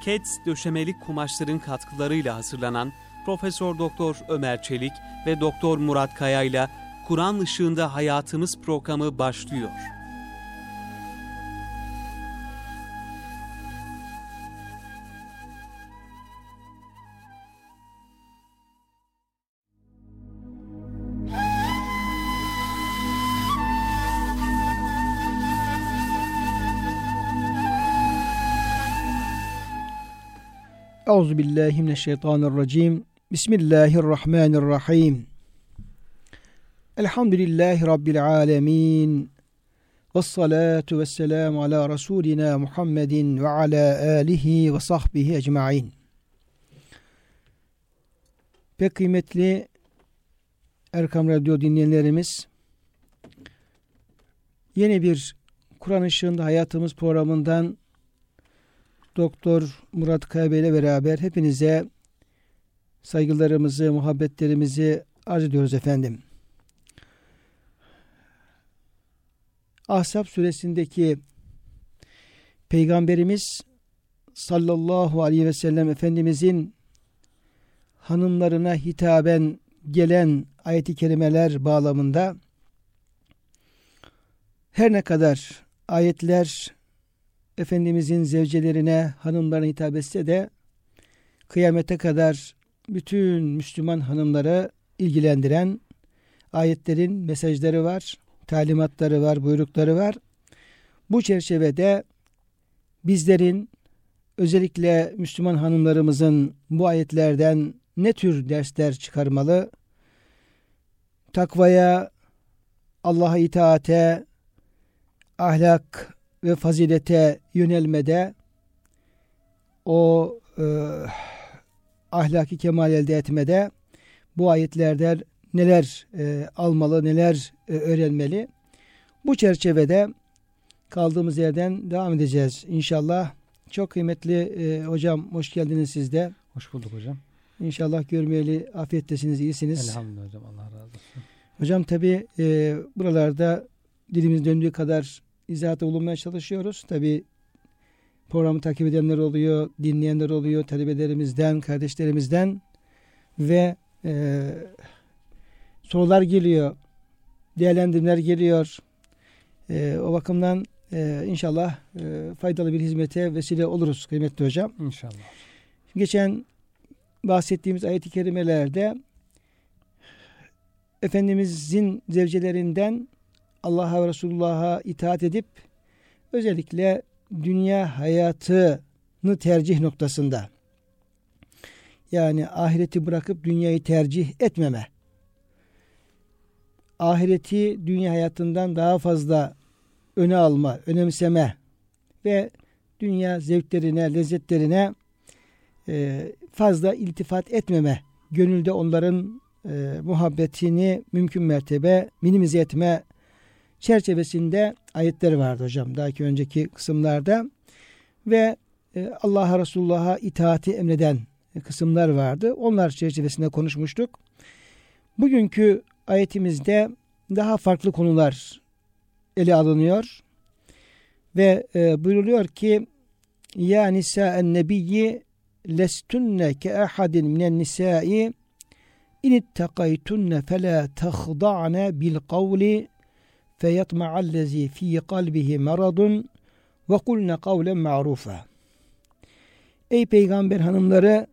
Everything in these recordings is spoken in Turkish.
Keds döşemelik kumaşların katkılarıyla hazırlanan Profesör Doktor Ömer Çelik ve Doktor Murat Kaya ile Kur'an ışığında hayatımız programı başlıyor. Euzu billahi mineşşeytanirracim. Bismillahirrahmanirrahim. Elhamdülillahi rabbil alamin. Ves salatu vesselam ala rasulina Muhammedin ve ala alihi ve sahbihi ecmaîn. Pek kıymetli Erkam Radyo dinleyenlerimiz yeni bir Kur'an ışığında hayatımız programından Doktor Murat Kaya ile beraber hepinize saygılarımızı, muhabbetlerimizi arz ediyoruz efendim. Ahzab suresindeki Peygamberimiz sallallahu aleyhi ve sellem Efendimizin hanımlarına hitaben gelen ayeti kerimeler bağlamında her ne kadar ayetler Efendimizin zevcelerine, hanımlarına hitap etse de kıyamete kadar bütün Müslüman hanımları ilgilendiren ayetlerin mesajları var, talimatları var, buyrukları var. Bu çerçevede bizlerin özellikle Müslüman hanımlarımızın bu ayetlerden ne tür dersler çıkarmalı? Takvaya, Allah'a itaate, ahlak ve fazilete yönelmede o e, ahlaki kemal elde etmede bu ayetlerden neler e, almalı, neler e, öğrenmeli. Bu çerçevede kaldığımız yerden devam edeceğiz inşallah. Çok kıymetli e, hocam hoş geldiniz siz de. Hoş bulduk hocam. İnşallah görmeyeli afiyettesiniz, iyisiniz. Elhamdülillah hocam Allah razı olsun. Hocam tabi e, buralarda dilimiz döndüğü kadar izahatta bulunmaya çalışıyoruz. Tabi programı takip edenler oluyor, dinleyenler oluyor, talebelerimizden, kardeşlerimizden ve e, sorular geliyor, değerlendirmeler geliyor. E, o bakımdan e, inşallah e, faydalı bir hizmete vesile oluruz kıymetli hocam. İnşallah. Geçen bahsettiğimiz ayet-i kerimelerde Efendimizin zevcelerinden Allah'a ve Resulullah'a itaat edip özellikle dünya hayatını tercih noktasında yani ahireti bırakıp dünyayı tercih etmeme ahireti dünya hayatından daha fazla öne alma, önemseme ve dünya zevklerine, lezzetlerine e, fazla iltifat etmeme, gönülde onların e, muhabbetini mümkün mertebe minimize etme çerçevesinde ayetleri vardı hocam. Daha ki önceki kısımlarda ve e, Allah'a Resulullah'a itaati emreden kısımlar vardı. Onlar çerçevesinde konuşmuştuk. Bugünkü ayetimizde daha farklı konular ele alınıyor ve e, buyruluyor ki ya nisa'en nebiyyi lestunne ke ahadin minen nisai in ittakaytunne fela tahda'ne bil kavli feyatma'allezi fi kalbihi maradun ve kulne kavlen ma'rufa. Ey peygamber hanımları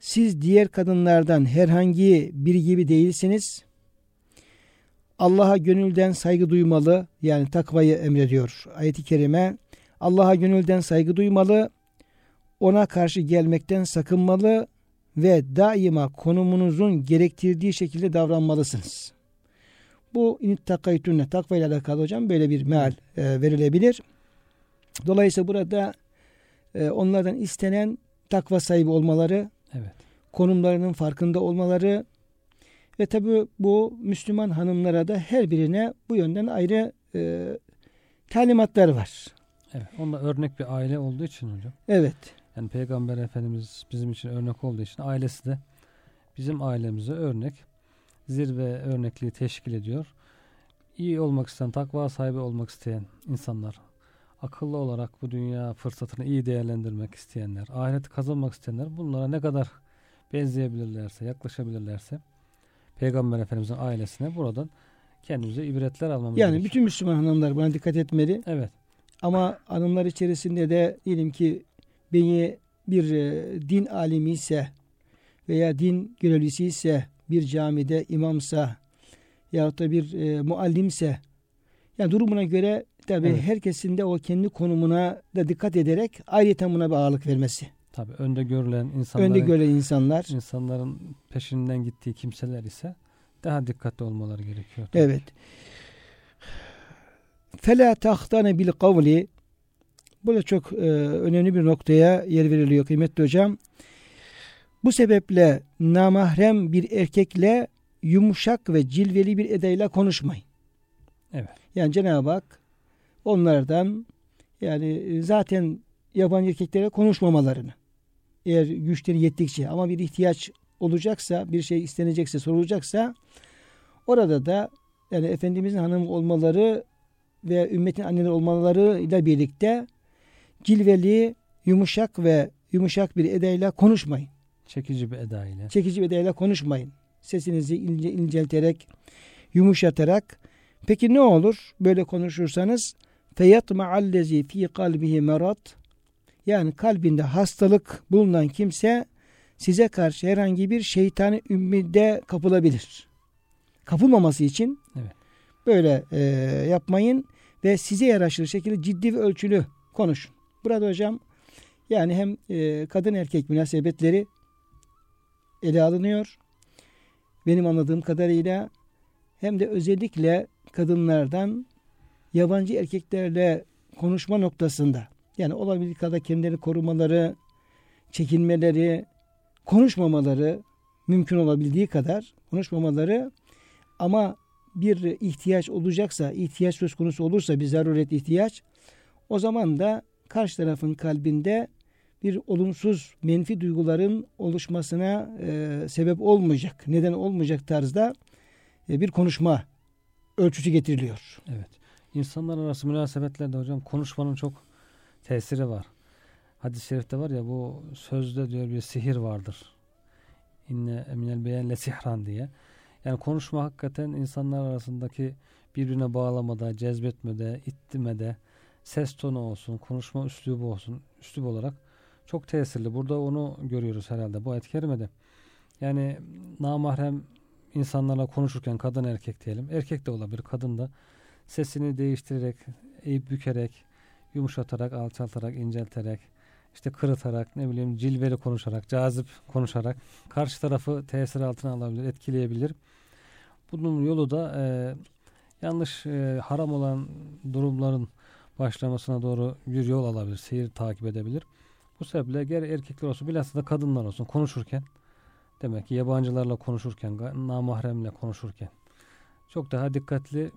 siz diğer kadınlardan herhangi biri gibi değilsiniz. Allah'a gönülden saygı duymalı yani takvayı emrediyor ayeti kerime. Allah'a gönülden saygı duymalı, ona karşı gelmekten sakınmalı ve daima konumunuzun gerektirdiği şekilde davranmalısınız. Bu inittakaytunne takva ile alakalı hocam böyle bir meal e, verilebilir. Dolayısıyla burada e, onlardan istenen takva sahibi olmaları, Evet. konumlarının farkında olmaları ve tabi bu Müslüman hanımlara da her birine bu yönden ayrı e, talimatlar var. Evet. Onda örnek bir aile olduğu için hocam. Evet. Yani Peygamber Efendimiz bizim için örnek olduğu için ailesi de bizim ailemize örnek. Zirve örnekliği teşkil ediyor. İyi olmak isteyen, takva sahibi olmak isteyen insanlar akıllı olarak bu dünya fırsatını iyi değerlendirmek isteyenler, ahireti kazanmak isteyenler bunlara ne kadar benzeyebilirlerse, yaklaşabilirlerse Peygamber Efendimiz'in ailesine buradan kendimize ibretler almamız Yani gerekiyor. bütün Müslüman hanımlar buna dikkat etmeli. Evet. Ama hanımlar içerisinde de diyelim ki beni bir e, din alimi ise veya din görevlisi ise bir camide imamsa yahut da bir e, muallimse yani durumuna göre tabi Evet. herkesin de o kendi konumuna da dikkat ederek ayrıca buna bir ağırlık vermesi. Tabii önde görülen insanların, Önde gören insanlar. insanların peşinden gittiği kimseler ise daha dikkatli olmaları gerekiyor. tabii. Evet. Fela tahtane bil kavli Burada çok e, önemli bir noktaya yer veriliyor kıymetli hocam. Bu sebeple namahrem bir erkekle yumuşak ve cilveli bir edayla konuşmayın. Evet. Yani Cenab-ı Hak onlardan yani e, zaten yabancı erkeklere konuşmamalarını eğer güçleri yettikçe ama bir ihtiyaç olacaksa bir şey istenecekse sorulacaksa orada da yani Efendimizin hanım olmaları ve ümmetin anneleri olmalarıyla birlikte cilveli, yumuşak ve yumuşak bir edayla konuşmayın. Çekici bir eda ile. Çekici bir edayla konuşmayın. Sesinizi ince, incelterek, yumuşatarak. Peki ne olur böyle konuşursanız? فَيَطْمَعَ fi kalbihi merat Yani kalbinde hastalık bulunan kimse size karşı herhangi bir şeytani ümmide kapılabilir. Kapılmaması için Evet. böyle e, yapmayın ve size yaraşır şekilde ciddi ve ölçülü konuşun. Burada hocam yani hem e, kadın erkek münasebetleri ele alınıyor. Benim anladığım kadarıyla hem de özellikle kadınlardan yabancı erkeklerle konuşma noktasında yani olabildiği kadar kendilerini korumaları, çekinmeleri, konuşmamaları mümkün olabildiği kadar konuşmamaları ama bir ihtiyaç olacaksa, ihtiyaç söz konusu olursa bir zaruret ihtiyaç o zaman da karşı tarafın kalbinde bir olumsuz menfi duyguların oluşmasına e, sebep olmayacak, neden olmayacak tarzda e, bir konuşma ölçüsü getiriliyor. Evet. İnsanlar arası münasebetlerde hocam konuşmanın çok tesiri var. Hadis-i şerifte var ya bu sözde diyor bir sihir vardır. İnne eminel beyenle sihran diye. Yani konuşma hakikaten insanlar arasındaki birbirine bağlamada, cezbetmede, ittirmede, ses tonu olsun, konuşma üslubu olsun, üslup olarak çok tesirli. Burada onu görüyoruz herhalde bu kerimede. Yani namahrem insanlarla konuşurken kadın erkek diyelim. Erkek de olabilir, kadın da sesini değiştirerek, eğip bükerek, yumuşatarak, alçaltarak, incelterek, işte kırıtarak, ne bileyim cilveli konuşarak, cazip konuşarak karşı tarafı tesir altına alabilir, etkileyebilir. Bunun yolu da e, yanlış, e, haram olan durumların başlamasına doğru bir yol alabilir, seyir takip edebilir. Bu sebeple gerek erkekler olsun, bilhassa da kadınlar olsun konuşurken, demek ki yabancılarla konuşurken, namahremle konuşurken çok daha dikkatli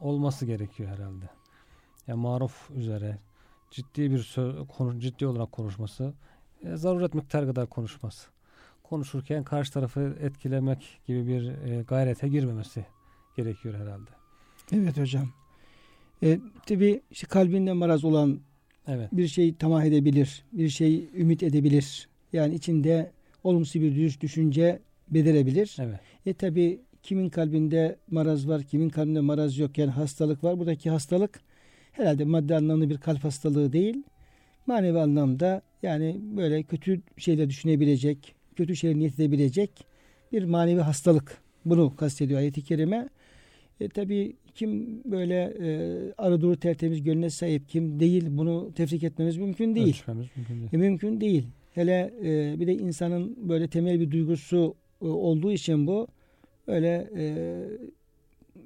olması gerekiyor herhalde. Yani maruf üzere ciddi bir söz, konu, ciddi olarak konuşması, e, zaruret miktar kadar konuşması. Konuşurken karşı tarafı etkilemek gibi bir e, gayrete girmemesi gerekiyor herhalde. Evet hocam. E, tabi işte kalbinde maraz olan Evet. bir şey tamah edebilir, bir şey ümit edebilir. Yani içinde olumsuz bir düş- düşünce belirebilir. Evet. E tabi kimin kalbinde maraz var, kimin kalbinde maraz yok yani hastalık var. Buradaki hastalık herhalde madde anlamda bir kalp hastalığı değil. Manevi anlamda yani böyle kötü şeyler düşünebilecek, kötü şeyler niyet edebilecek bir manevi hastalık. Bunu kastediyor ayet-i kerime. E, tabii kim böyle e, arı duru tertemiz gönlüne sahip kim değil bunu tefrik etmemiz mümkün değil. Ölçmemiz mümkün değil. E, mümkün değil. Hele e, bir de insanın böyle temel bir duygusu e, olduğu için bu öyle e,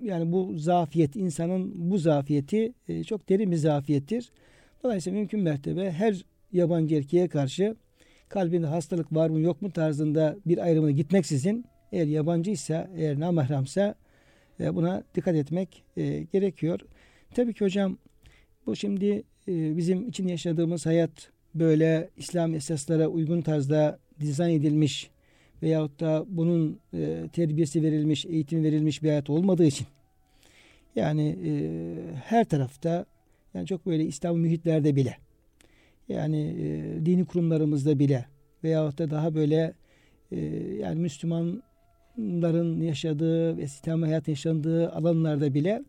yani bu zafiyet insanın bu zafiyeti e, çok derin bir zafiyettir. Dolayısıyla mümkün mertebe her yabancı erkeğe karşı kalbinde hastalık var mı yok mu tarzında bir ayrımına gitmeksizin eğer yabancıysa eğer namahremse buna dikkat etmek e, gerekiyor. Tabii ki hocam bu şimdi e, bizim için yaşadığımız hayat böyle İslam esaslara uygun tarzda dizayn edilmiş veyahut da bunun e, terbiyesi verilmiş, eğitim verilmiş bir hayat olmadığı için yani her tarafta Yani çok böyle İslam mühitlerde bile yani dini kurumlarımızda bile veyahut da daha böyle yani Müslümanların yaşadığı ve İslam hayat yaşandığı alanlarda bile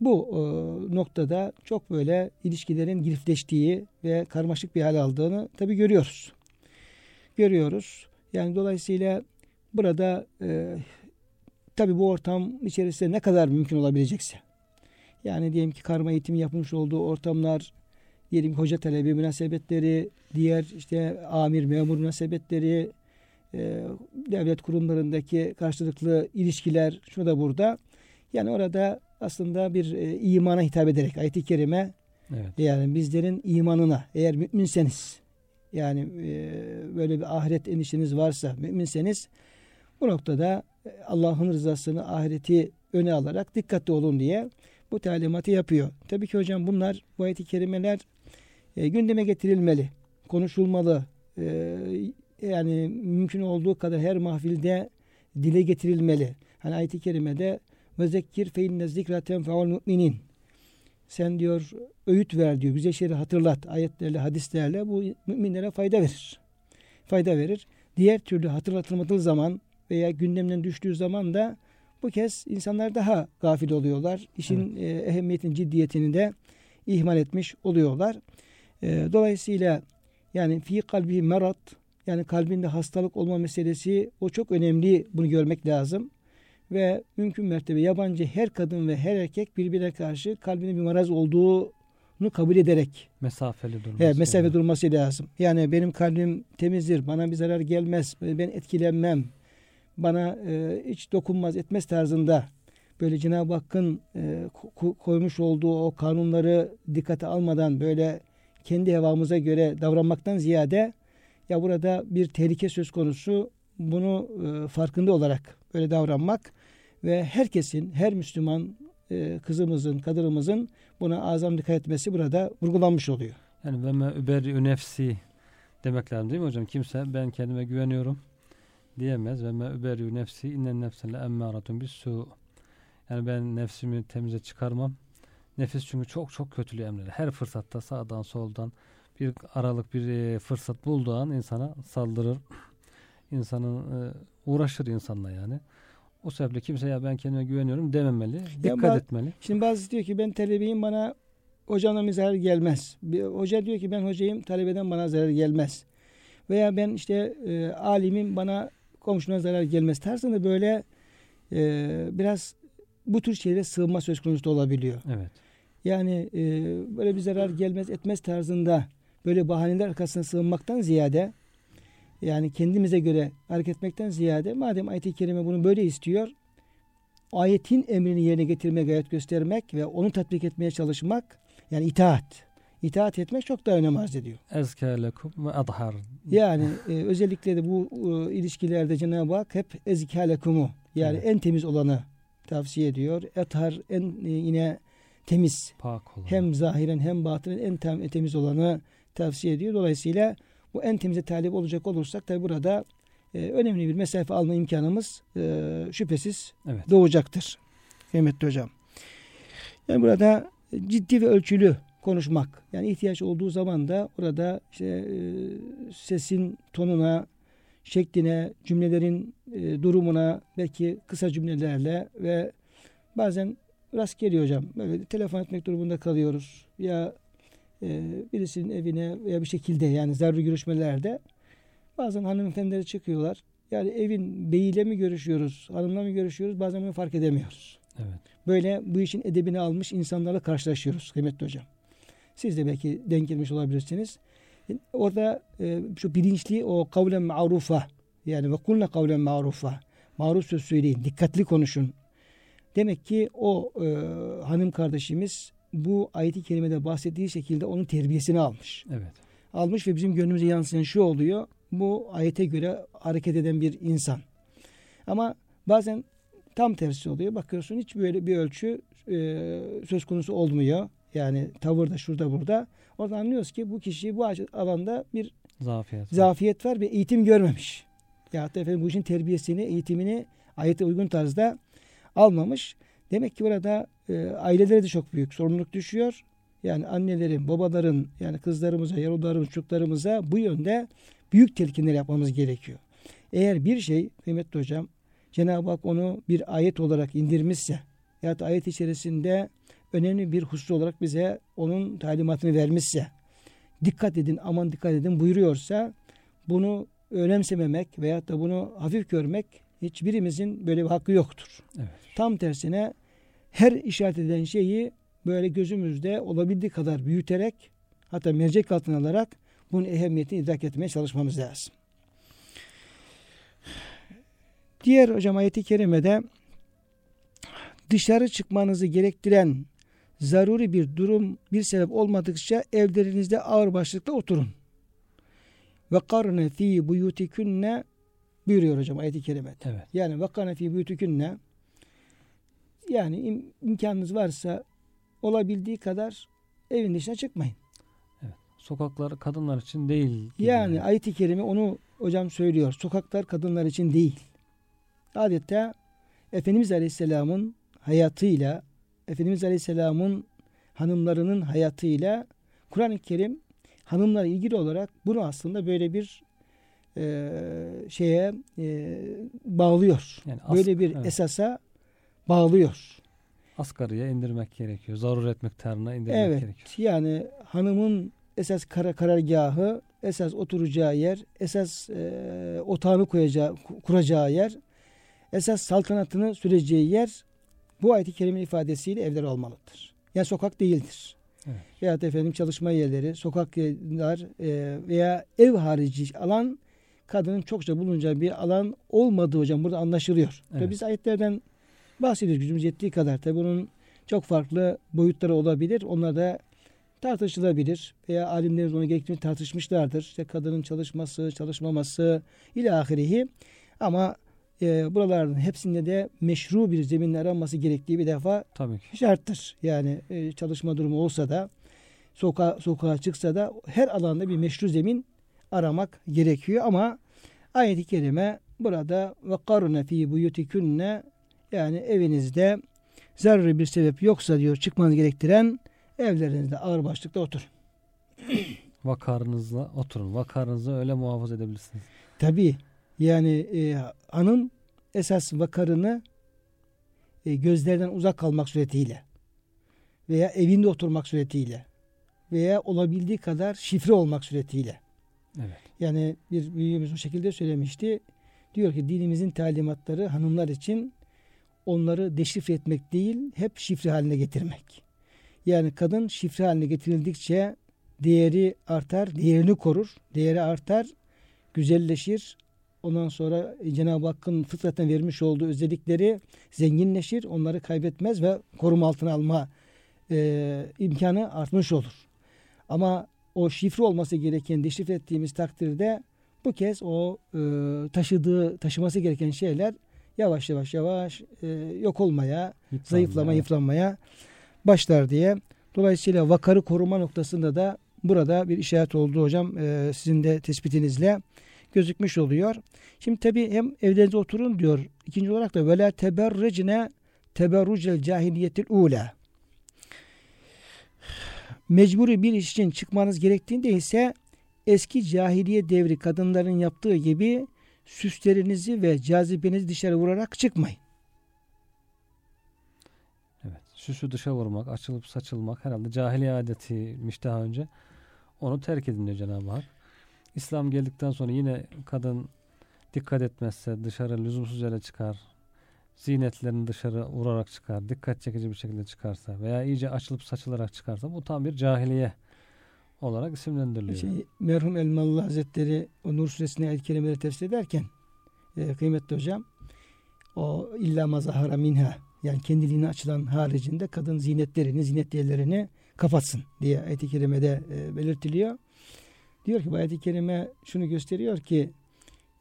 bu e, noktada çok böyle ilişkilerin girifleştiği ve karmaşık bir hal aldığını tabi görüyoruz. Görüyoruz. Yani dolayısıyla burada e, tabi bu ortam içerisinde ne kadar mümkün olabilecekse yani diyelim ki karma eğitimi yapmış olduğu ortamlar diyelim ki hoca talebi münasebetleri, diğer işte amir memur münasebetleri, e, devlet kurumlarındaki karşılıklı ilişkiler şurada burada. Yani orada aslında bir e, imana hitap ederek ayet-i kerime evet. yani bizlerin imanına eğer müminseniz yani e, böyle bir ahiret endişeniz varsa müminseniz bu noktada e, Allah'ın rızasını ahireti öne alarak dikkatli olun diye bu talimatı yapıyor. Tabii ki hocam bunlar bu ayet-i kerimeler e, gündeme getirilmeli, konuşulmalı. E, yani mümkün olduğu kadar her mahfilde dile getirilmeli. Hani ayet-i kerimede ve zekkir fe inne zikra tenfeul müminin. Sen diyor öğüt ver diyor. Güzel şeyleri hatırlat. Ayetlerle, hadislerle bu müminlere fayda verir. Fayda verir. Diğer türlü hatırlatılmadığı zaman veya gündemden düştüğü zaman da bu kez insanlar daha gafil oluyorlar. İşin evet. e, ehemmiyetin ciddiyetini de ihmal etmiş oluyorlar. E, dolayısıyla yani fi kalbi merat yani kalbinde hastalık olma meselesi o çok önemli. Bunu görmek lazım. Ve mümkün mertebe yabancı her kadın ve her erkek birbirine karşı kalbinde bir maraz olduğunu kabul ederek mesafeli durması. Evet, mesafe yani. durması lazım. Yani benim kalbim temizdir, bana bir zarar gelmez, ben etkilenmem, bana e, hiç dokunmaz, etmez tarzında böyle Cenab-ı Hakk'ın e, koymuş olduğu o kanunları dikkate almadan böyle kendi hevamıza göre davranmaktan ziyade ya burada bir tehlike söz konusu bunu e, farkında olarak böyle davranmak ve herkesin, her Müslüman e, kızımızın, kadınımızın buna azam dikkat etmesi burada vurgulanmış oluyor. Yani ve me überi nefsi demek lazım değil mi hocam? Kimse ben kendime güveniyorum diyemez. Ve me überi nefsi innen nefsele emmâratun bis su. Yani ben nefsimi temize çıkarmam. Nefis çünkü çok çok kötülüğü emreder. Her fırsatta sağdan soldan bir aralık bir e, fırsat bulduğu an insana saldırır. İnsanın e, uğraşır insanla yani. O sebeple kimse ya ben kendime güveniyorum dememeli. Dikkat ya, etmeli. Şimdi bazı diyor ki ben talebeyim bana hocamdan zarar gelmez. Bir, hoca diyor ki ben hocayım talebeden bana zarar gelmez. Veya ben işte e, alimim bana komşuna zarar gelmez. Tarzında böyle e, biraz bu tür şeylere sığınma söz konusu olabiliyor. Evet. Yani e, böyle bir zarar gelmez etmez tarzında böyle bahaneler arkasına sığınmaktan ziyade yani kendimize göre hareket etmekten ziyade madem ayet-i kerime bunu böyle istiyor ayetin emrini yerine getirmeye gayret göstermek ve onu tatbik etmeye çalışmak yani itaat. İtaat etmek çok daha önem arz ediyor. Ezke lekum ve adhar. Yani e, özellikle de bu e, ilişkilerde Cenab-ı Hak hep ezke lekumu yani evet. en temiz olanı tavsiye ediyor. Ethar en e, yine temiz. Pak olan. Hem zahiren hem batinen en tem, temiz olanı tavsiye ediyor. Dolayısıyla bu en temize talip olacak olursak tabi burada e, önemli bir mesafe alma imkanımız e, şüphesiz evet. doğacaktır. Kıymetli hocam. Yani burada ciddi ve ölçülü konuşmak. Yani ihtiyaç olduğu zaman da orada işte e, sesin tonuna, şekline, cümlelerin e, durumuna belki kısa cümlelerle ve bazen rast geliyor hocam. Böyle telefon etmek durumunda kalıyoruz. Ya birisinin evine veya bir şekilde yani zaruri görüşmelerde bazen hanımefendileri çıkıyorlar. Yani evin beyiyle mi görüşüyoruz, hanımla mı görüşüyoruz bazen bunu fark edemiyoruz. Evet. Böyle bu işin edebini almış insanlarla karşılaşıyoruz kıymetli hocam. Siz de belki denk gelmiş olabilirsiniz. Orada e, şu bilinçli o kavlen ma'rufa yani ve kulne kavlen ma'rufa maruf söz söyleyin, dikkatli konuşun. Demek ki o e, hanım kardeşimiz bu ayeti kerimede bahsettiği şekilde onun terbiyesini almış. Evet. Almış ve bizim gönlümüze yansıyan şu oluyor. Bu ayete göre hareket eden bir insan. Ama bazen tam tersi oluyor. Bakıyorsun hiç böyle bir ölçü e, söz konusu olmuyor. Yani tavırda şurada burada. Orada anlıyoruz ki bu kişi bu alanda bir zafiyet, zafiyet var ve eğitim görmemiş. Ya da efendim bu işin terbiyesini, eğitimini ayete uygun tarzda almamış. Demek ki burada e, ailelere de çok büyük sorumluluk düşüyor. yani annelerin, babaların yani kızlarımıza, yavrularımız, çocuklarımıza bu yönde büyük telkinler yapmamız gerekiyor. Eğer bir şey kıymetli hocam Cenab-ı Hak onu bir ayet olarak indirmişse ya da ayet içerisinde önemli bir husus olarak bize onun talimatını vermişse dikkat edin aman dikkat edin buyuruyorsa bunu önemsememek veya da bunu hafif görmek hiçbirimizin böyle bir hakkı yoktur. Evet. Tam tersine her işaret eden şeyi böyle gözümüzde olabildiği kadar büyüterek hatta mercek altına alarak bunun ehemmiyetini idrak etmeye çalışmamız lazım. Diğer hocam ayeti kerimede dışarı çıkmanızı gerektiren zaruri bir durum, bir sebep olmadıkça evlerinizde ağır başlıkla oturun. Ve karne fi buyutikunne buyuruyor hocam ayet-i kerimede. Evet. Yani ve karne fi buyutikunne yani im, imkanınız varsa olabildiği kadar evin dışına çıkmayın. Evet. Sokaklar kadınlar için değil. Yani ayet-i kerime onu hocam söylüyor. Sokaklar kadınlar için değil. Adeta Efendimiz Aleyhisselam'ın hayatıyla, Efendimiz Aleyhisselam'ın hanımlarının hayatıyla Kur'an-ı Kerim hanımlarla ilgili olarak bunu aslında böyle bir e, şeye e, bağlıyor. Yani as- böyle bir evet. esasa bağlıyor. asgariye indirmek gerekiyor. Zaruret miktarına indirmek Evet. gerekiyor. Yani hanımın esas kara karargahı, esas oturacağı yer, esas e, otağını koyacağı, ku- kuracağı yer, esas saltanatını süreceği yer bu ayet-i kerime ifadesiyle evler olmalıdır. Yani sokak değildir. Evet. Veya da efendim çalışma yerleri, sokaklar e, veya ev harici alan kadının çokça bulunacağı bir alan olmadığı hocam burada anlaşılıyor. Ve Evet. biz ayetlerden bahsediyoruz gücümüz yettiği kadar. Tabi bunun çok farklı boyutları olabilir. Onlar da tartışılabilir veya alimlerimiz onu gerektiğini tartışmışlardır. İşte kadının çalışması, çalışmaması ile ahirihi. Ama e, buraların hepsinde de meşru bir zemin aranması gerektiği bir defa Tabii ki. şarttır. Yani e, çalışma durumu olsa da sokağa, sokağa çıksa da her alanda bir meşru zemin aramak gerekiyor ama ayet-i kerime burada ve karne fi buyutikunne yani evinizde zararlı bir sebep yoksa diyor çıkmanız gerektiren evlerinizde ağır başlıkta otur. Vakarınızla oturun. Vakarınızı öyle muhafaza edebilirsiniz. Tabi yani e, hanım esas vakarını e, gözlerden uzak kalmak suretiyle veya evinde oturmak suretiyle veya olabildiği kadar şifre olmak suretiyle. Evet. Yani bir büyüğümüz bu şekilde söylemişti. Diyor ki dinimizin talimatları hanımlar için onları deşifre etmek değil, hep şifre haline getirmek. Yani kadın şifre haline getirildikçe değeri artar, değerini korur, değeri artar, güzelleşir. Ondan sonra Cenab-ı Hakk'ın fıtraten vermiş olduğu özellikleri zenginleşir, onları kaybetmez ve koruma altına alma e, imkanı artmış olur. Ama o şifre olması gereken deşifre ettiğimiz takdirde bu kez o e, taşıdığı taşıması gereken şeyler yavaş yavaş yavaş e, yok olmaya, Yıpranma, zayıflama, evet. yıpranmaya başlar diye. Dolayısıyla vakarı koruma noktasında da burada bir işaret oldu hocam e, sizin de tespitinizle gözükmüş oluyor. Şimdi tabi hem evlerinize oturun diyor. İkinci olarak da vela teberrecne teberrucel cahiliyetil ula. Mecburi bir iş için çıkmanız gerektiğinde ise eski cahiliye devri kadınların yaptığı gibi süslerinizi ve cazibenizi dışarı vurarak çıkmayın. Evet. Süsü dışa vurmak, açılıp saçılmak herhalde cahiliye adetiymiş daha önce. Onu terk edin diyor Cenab-ı Hak. İslam geldikten sonra yine kadın dikkat etmezse dışarı lüzumsuz yere çıkar. Zinetlerini dışarı vurarak çıkar. Dikkat çekici bir şekilde çıkarsa veya iyice açılıp saçılarak çıkarsa bu tam bir cahiliye olarak isimlendiriliyor. Şey, merhum Elmalı Hazretleri o Nur suresine ayet kelimeleri tefsir ederken e, kıymetli hocam o illa mazahara minha yani kendiliğine açılan haricinde kadın zinetlerini, zinet yerlerini kapatsın diye ayet-i kerimede e, belirtiliyor. Diyor ki bu ayet-i kerime şunu gösteriyor ki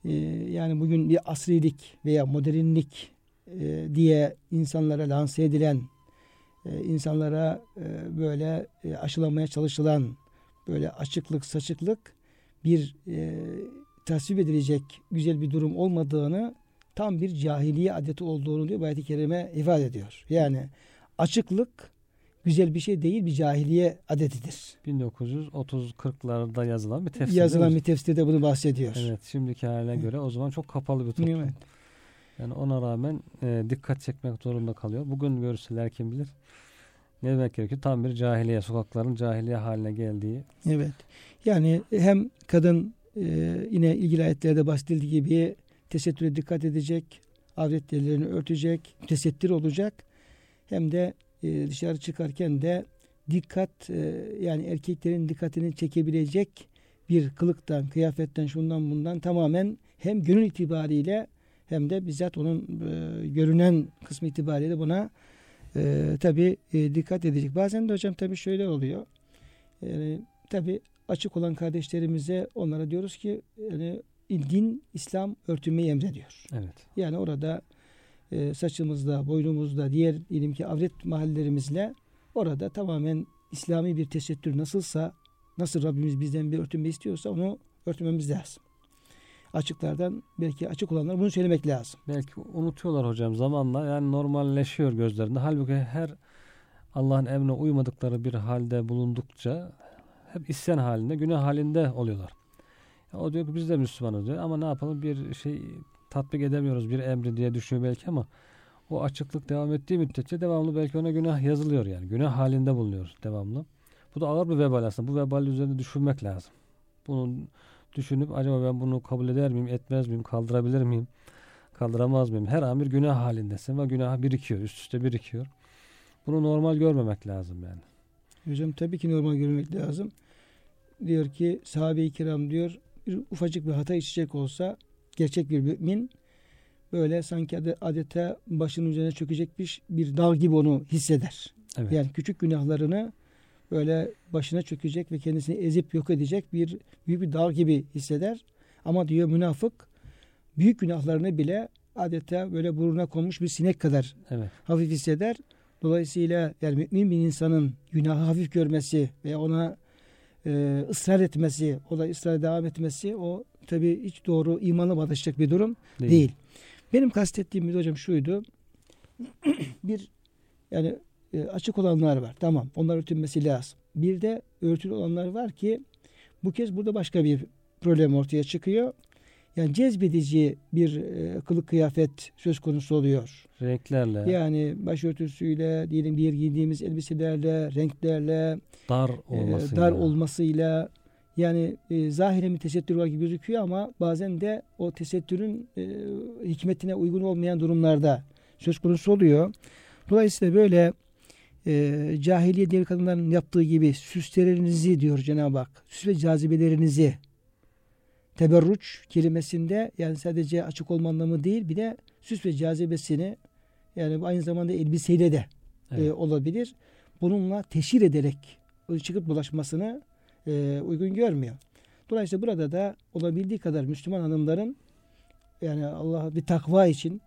e, yani bugün bir asrilik veya modernlik e, diye insanlara lanse edilen e, insanlara e, böyle e, aşılamaya çalışılan böyle açıklık saçıklık bir e, tasvip edilecek güzel bir durum olmadığını tam bir cahiliye adeti olduğunu diyor bu ayet-i kerime ifade ediyor. Yani açıklık güzel bir şey değil bir cahiliye adetidir. 1930-40'larda yazılan bir tefsir. Yazılan bir tefsirde bunu bahsediyor. Evet şimdiki haline göre o zaman çok kapalı bir toplum. Evet. Yani ona rağmen e, dikkat çekmek zorunda kalıyor. Bugün görseler kim bilir ne demek gerekiyor? Tam bir cahiliye, sokakların cahiliye haline geldiği. Evet. Yani hem kadın e, yine ilgili ayetlerde bahsedildiği gibi tesettüre dikkat edecek, avret yerlerini örtecek, tesettür olacak. Hem de e, dışarı çıkarken de dikkat e, yani erkeklerin dikkatini çekebilecek bir kılıktan, kıyafetten, şundan bundan tamamen hem gönül itibariyle hem de bizzat onun e, görünen kısmı itibariyle buna e, tabi e, dikkat edecek. Bazen de hocam tabi şöyle oluyor. Yani, tabi açık olan kardeşlerimize onlara diyoruz ki yani din İslam örtünmeyi emrediyor. Evet. Yani orada e, saçımızda, boynumuzda, diğer diyelim ki avret mahallelerimizle orada tamamen İslami bir tesettür nasılsa, nasıl Rabbimiz bizden bir örtünme istiyorsa onu örtmemiz lazım. Açıklardan belki açık olanlar bunu söylemek lazım. Belki unutuyorlar hocam zamanla yani normalleşiyor gözlerinde. Halbuki her Allah'ın emrine uymadıkları bir halde bulundukça hep isyan halinde, günah halinde oluyorlar. O diyor ki biz de Müslümanız diyor ama ne yapalım bir şey tatbik edemiyoruz bir emri diye düşünüyor belki ama o açıklık devam ettiği müddetçe devamlı belki ona günah yazılıyor yani. Günah halinde bulunuyoruz devamlı. Bu da ağır bir vebal aslında. Bu vebal üzerinde düşünmek lazım. Bunu düşünüp acaba ben bunu kabul eder miyim, etmez miyim, kaldırabilir miyim, kaldıramaz mıyım? Her an bir günah halindesin ve günah birikiyor, üst üste birikiyor. Bunu normal görmemek lazım yani. Hocam tabii ki normal görmek lazım. Diyor ki sahabe-i kiram diyor bir ufacık bir hata işleyecek olsa gerçek bir mümin böyle sanki adeta başının üzerine çökecekmiş bir dağ gibi onu hisseder. Evet. Yani küçük günahlarını böyle başına çökecek ve kendisini ezip yok edecek bir büyük bir dağ gibi hisseder. Ama diyor münafık büyük günahlarını bile adeta böyle burnuna konmuş bir sinek kadar evet. hafif hisseder. Dolayısıyla yani mümin bir insanın günahı hafif görmesi ve ona e, ısrar etmesi, o da ısrar devam etmesi o tabi hiç doğru imanla bağdaşacak bir durum değil. değil. Benim kastettiğim hocam şuydu. bir yani e, açık olanlar var. Tamam. Onlar örtülmesi lazım. Bir de örtülü olanlar var ki bu kez burada başka bir problem ortaya çıkıyor. Yani cezbedici bir e, kılık kıyafet söz konusu oluyor. Renklerle. Yani başörtüsüyle, diyelim bir giydiğimiz elbiselerle, renklerle, dar olmasıyla. E, dar olmasıyla yani e, zahiren bir tesettür var gibi gözüküyor ama bazen de o tesettürün e, hikmetine uygun olmayan durumlarda söz konusu oluyor. Dolayısıyla böyle e, cahiliye devri kadınların yaptığı gibi süslerinizi diyor Cenab-ı Hak. Süs ve cazibelerinizi teberruç kelimesinde yani sadece açık olma anlamı değil bir de süs ve cazibesini yani aynı zamanda elbiseyle de e, evet. e, olabilir. Bununla teşhir ederek çıkıp bulaşmasını e, uygun görmüyor. Dolayısıyla burada da olabildiği kadar Müslüman hanımların yani Allah bir takva için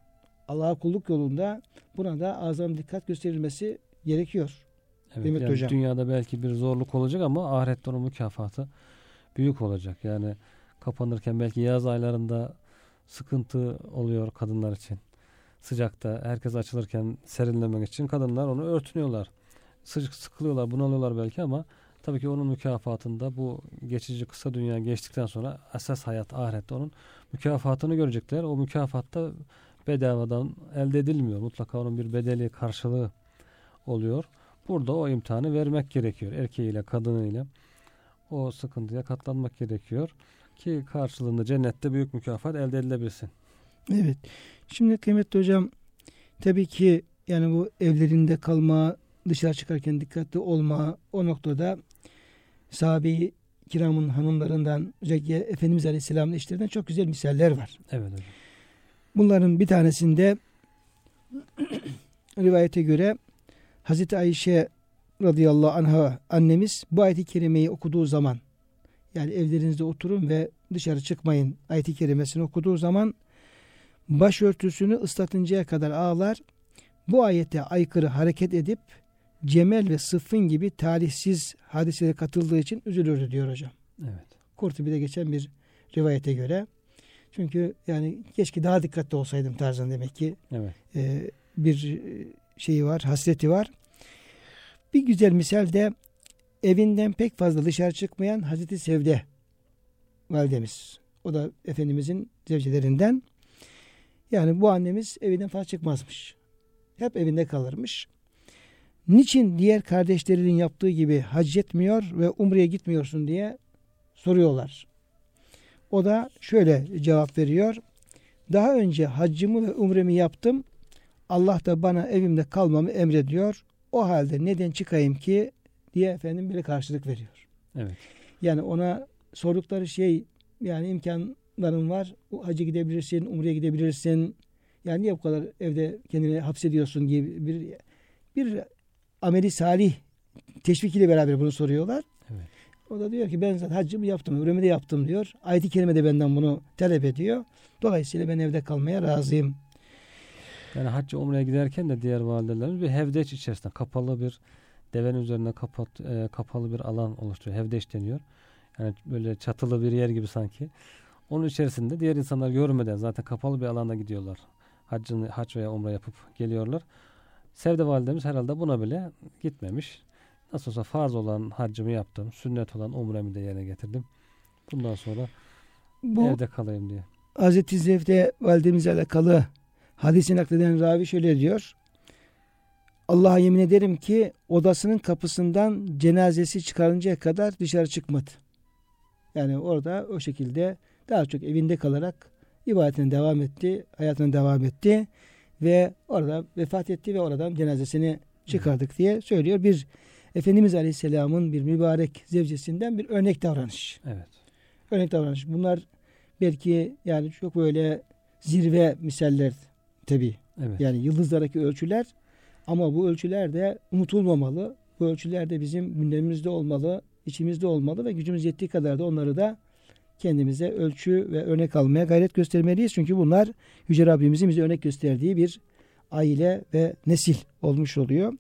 Allah'a kulluk yolunda buna da azam dikkat gösterilmesi gerekiyor. Evet, yani hocam. Dünyada belki bir zorluk olacak ama ahirette onun mükafatı büyük olacak. Yani kapanırken belki yaz aylarında sıkıntı oluyor kadınlar için. Sıcakta herkes açılırken serinlemek için kadınlar onu örtünüyorlar. Sıcak sıkılıyorlar, bunalıyorlar belki ama tabii ki onun mükafatında bu geçici kısa dünya geçtikten sonra esas hayat ahirette onun mükafatını görecekler. O mükafatta bedavadan elde edilmiyor. Mutlaka onun bir bedeli karşılığı oluyor. Burada o imtihanı vermek gerekiyor. Erkeğiyle, kadınıyla o sıkıntıya katlanmak gerekiyor ki karşılığında cennette büyük mükafat elde edilebilsin. Evet. Şimdi kıymetli hocam tabii ki yani bu evlerinde kalma, dışarı çıkarken dikkatli olma o noktada sahabe kiramın hanımlarından özellikle Efendimiz Aleyhisselam'ın eşlerinden çok güzel misaller var. Evet hocam. Bunların bir tanesinde rivayete göre Hazreti Ayşe radıyallahu anha annemiz bu ayeti kerimeyi okuduğu zaman yani evlerinizde oturun ve dışarı çıkmayın ayeti kerimesini okuduğu zaman başörtüsünü ıslatıncaya kadar ağlar. Bu ayete aykırı hareket edip Cemel ve Sıffın gibi talihsiz hadiselere katıldığı için üzülürdü diyor hocam. Evet. Kurtubi'de geçen bir rivayete göre. Çünkü yani keşke daha dikkatli olsaydım tarzında demek ki evet. e, bir şeyi var, hasreti var. Bir güzel misal de evinden pek fazla dışarı çıkmayan Hazreti Sevde validemiz. O da Efendimizin zevcelerinden. Yani bu annemiz evinden fazla çıkmazmış. Hep evinde kalırmış. Niçin diğer kardeşlerinin yaptığı gibi hac etmiyor ve umreye gitmiyorsun diye soruyorlar. O da şöyle cevap veriyor. Daha önce haccımı ve umremi yaptım. Allah da bana evimde kalmamı emrediyor. O halde neden çıkayım ki diye efendim bile karşılık veriyor. Evet. Yani ona sordukları şey yani imkanların var. Hacı gidebilirsin, umreye gidebilirsin. Yani niye bu kadar evde kendini hapsediyorsun gibi bir bir ameli salih teşvik ile beraber bunu soruyorlar. Evet. O da diyor ki ben zaten haccımı yaptım, ömrümü de yaptım diyor. Ayet-i kerime de benden bunu talep ediyor. Dolayısıyla ben evde kalmaya razıyım. Yani hacca umreye giderken de diğer validelerimiz bir hevdeç içerisinde kapalı bir devenin üzerinde kapat, e, kapalı bir alan oluşturuyor. Hevdeç deniyor. Yani böyle çatılı bir yer gibi sanki. Onun içerisinde diğer insanlar görmeden zaten kapalı bir alanda gidiyorlar. Haccını, hac veya umre yapıp geliyorlar. Sevde validemiz herhalde buna bile gitmemiş. Nasıl olsa farz olan haccımı yaptım. Sünnet olan umremi de yerine getirdim. Bundan sonra Bu evde kalayım diye. Hazreti Zevde validemizle alakalı hadisi nakleden ravi şöyle diyor. Allah'a yemin ederim ki odasının kapısından cenazesi çıkarıncaya kadar dışarı çıkmadı. Yani orada o şekilde daha çok evinde kalarak ibadetine devam etti, hayatına devam etti ve orada vefat etti ve oradan cenazesini çıkardık diye söylüyor. Bir Efendimiz Aleyhisselam'ın bir mübarek zevcesinden bir örnek davranış. Evet. Örnek davranış. Bunlar belki yani çok böyle zirve misaller tabi. Evet. Yani yıldızlardaki ölçüler ama bu ölçüler de unutulmamalı. Bu ölçüler de bizim gündemimizde olmalı, içimizde olmalı ve gücümüz yettiği kadar da onları da kendimize ölçü ve örnek almaya gayret göstermeliyiz. Çünkü bunlar Yüce Rabbimizin bize örnek gösterdiği bir aile ve nesil olmuş oluyor.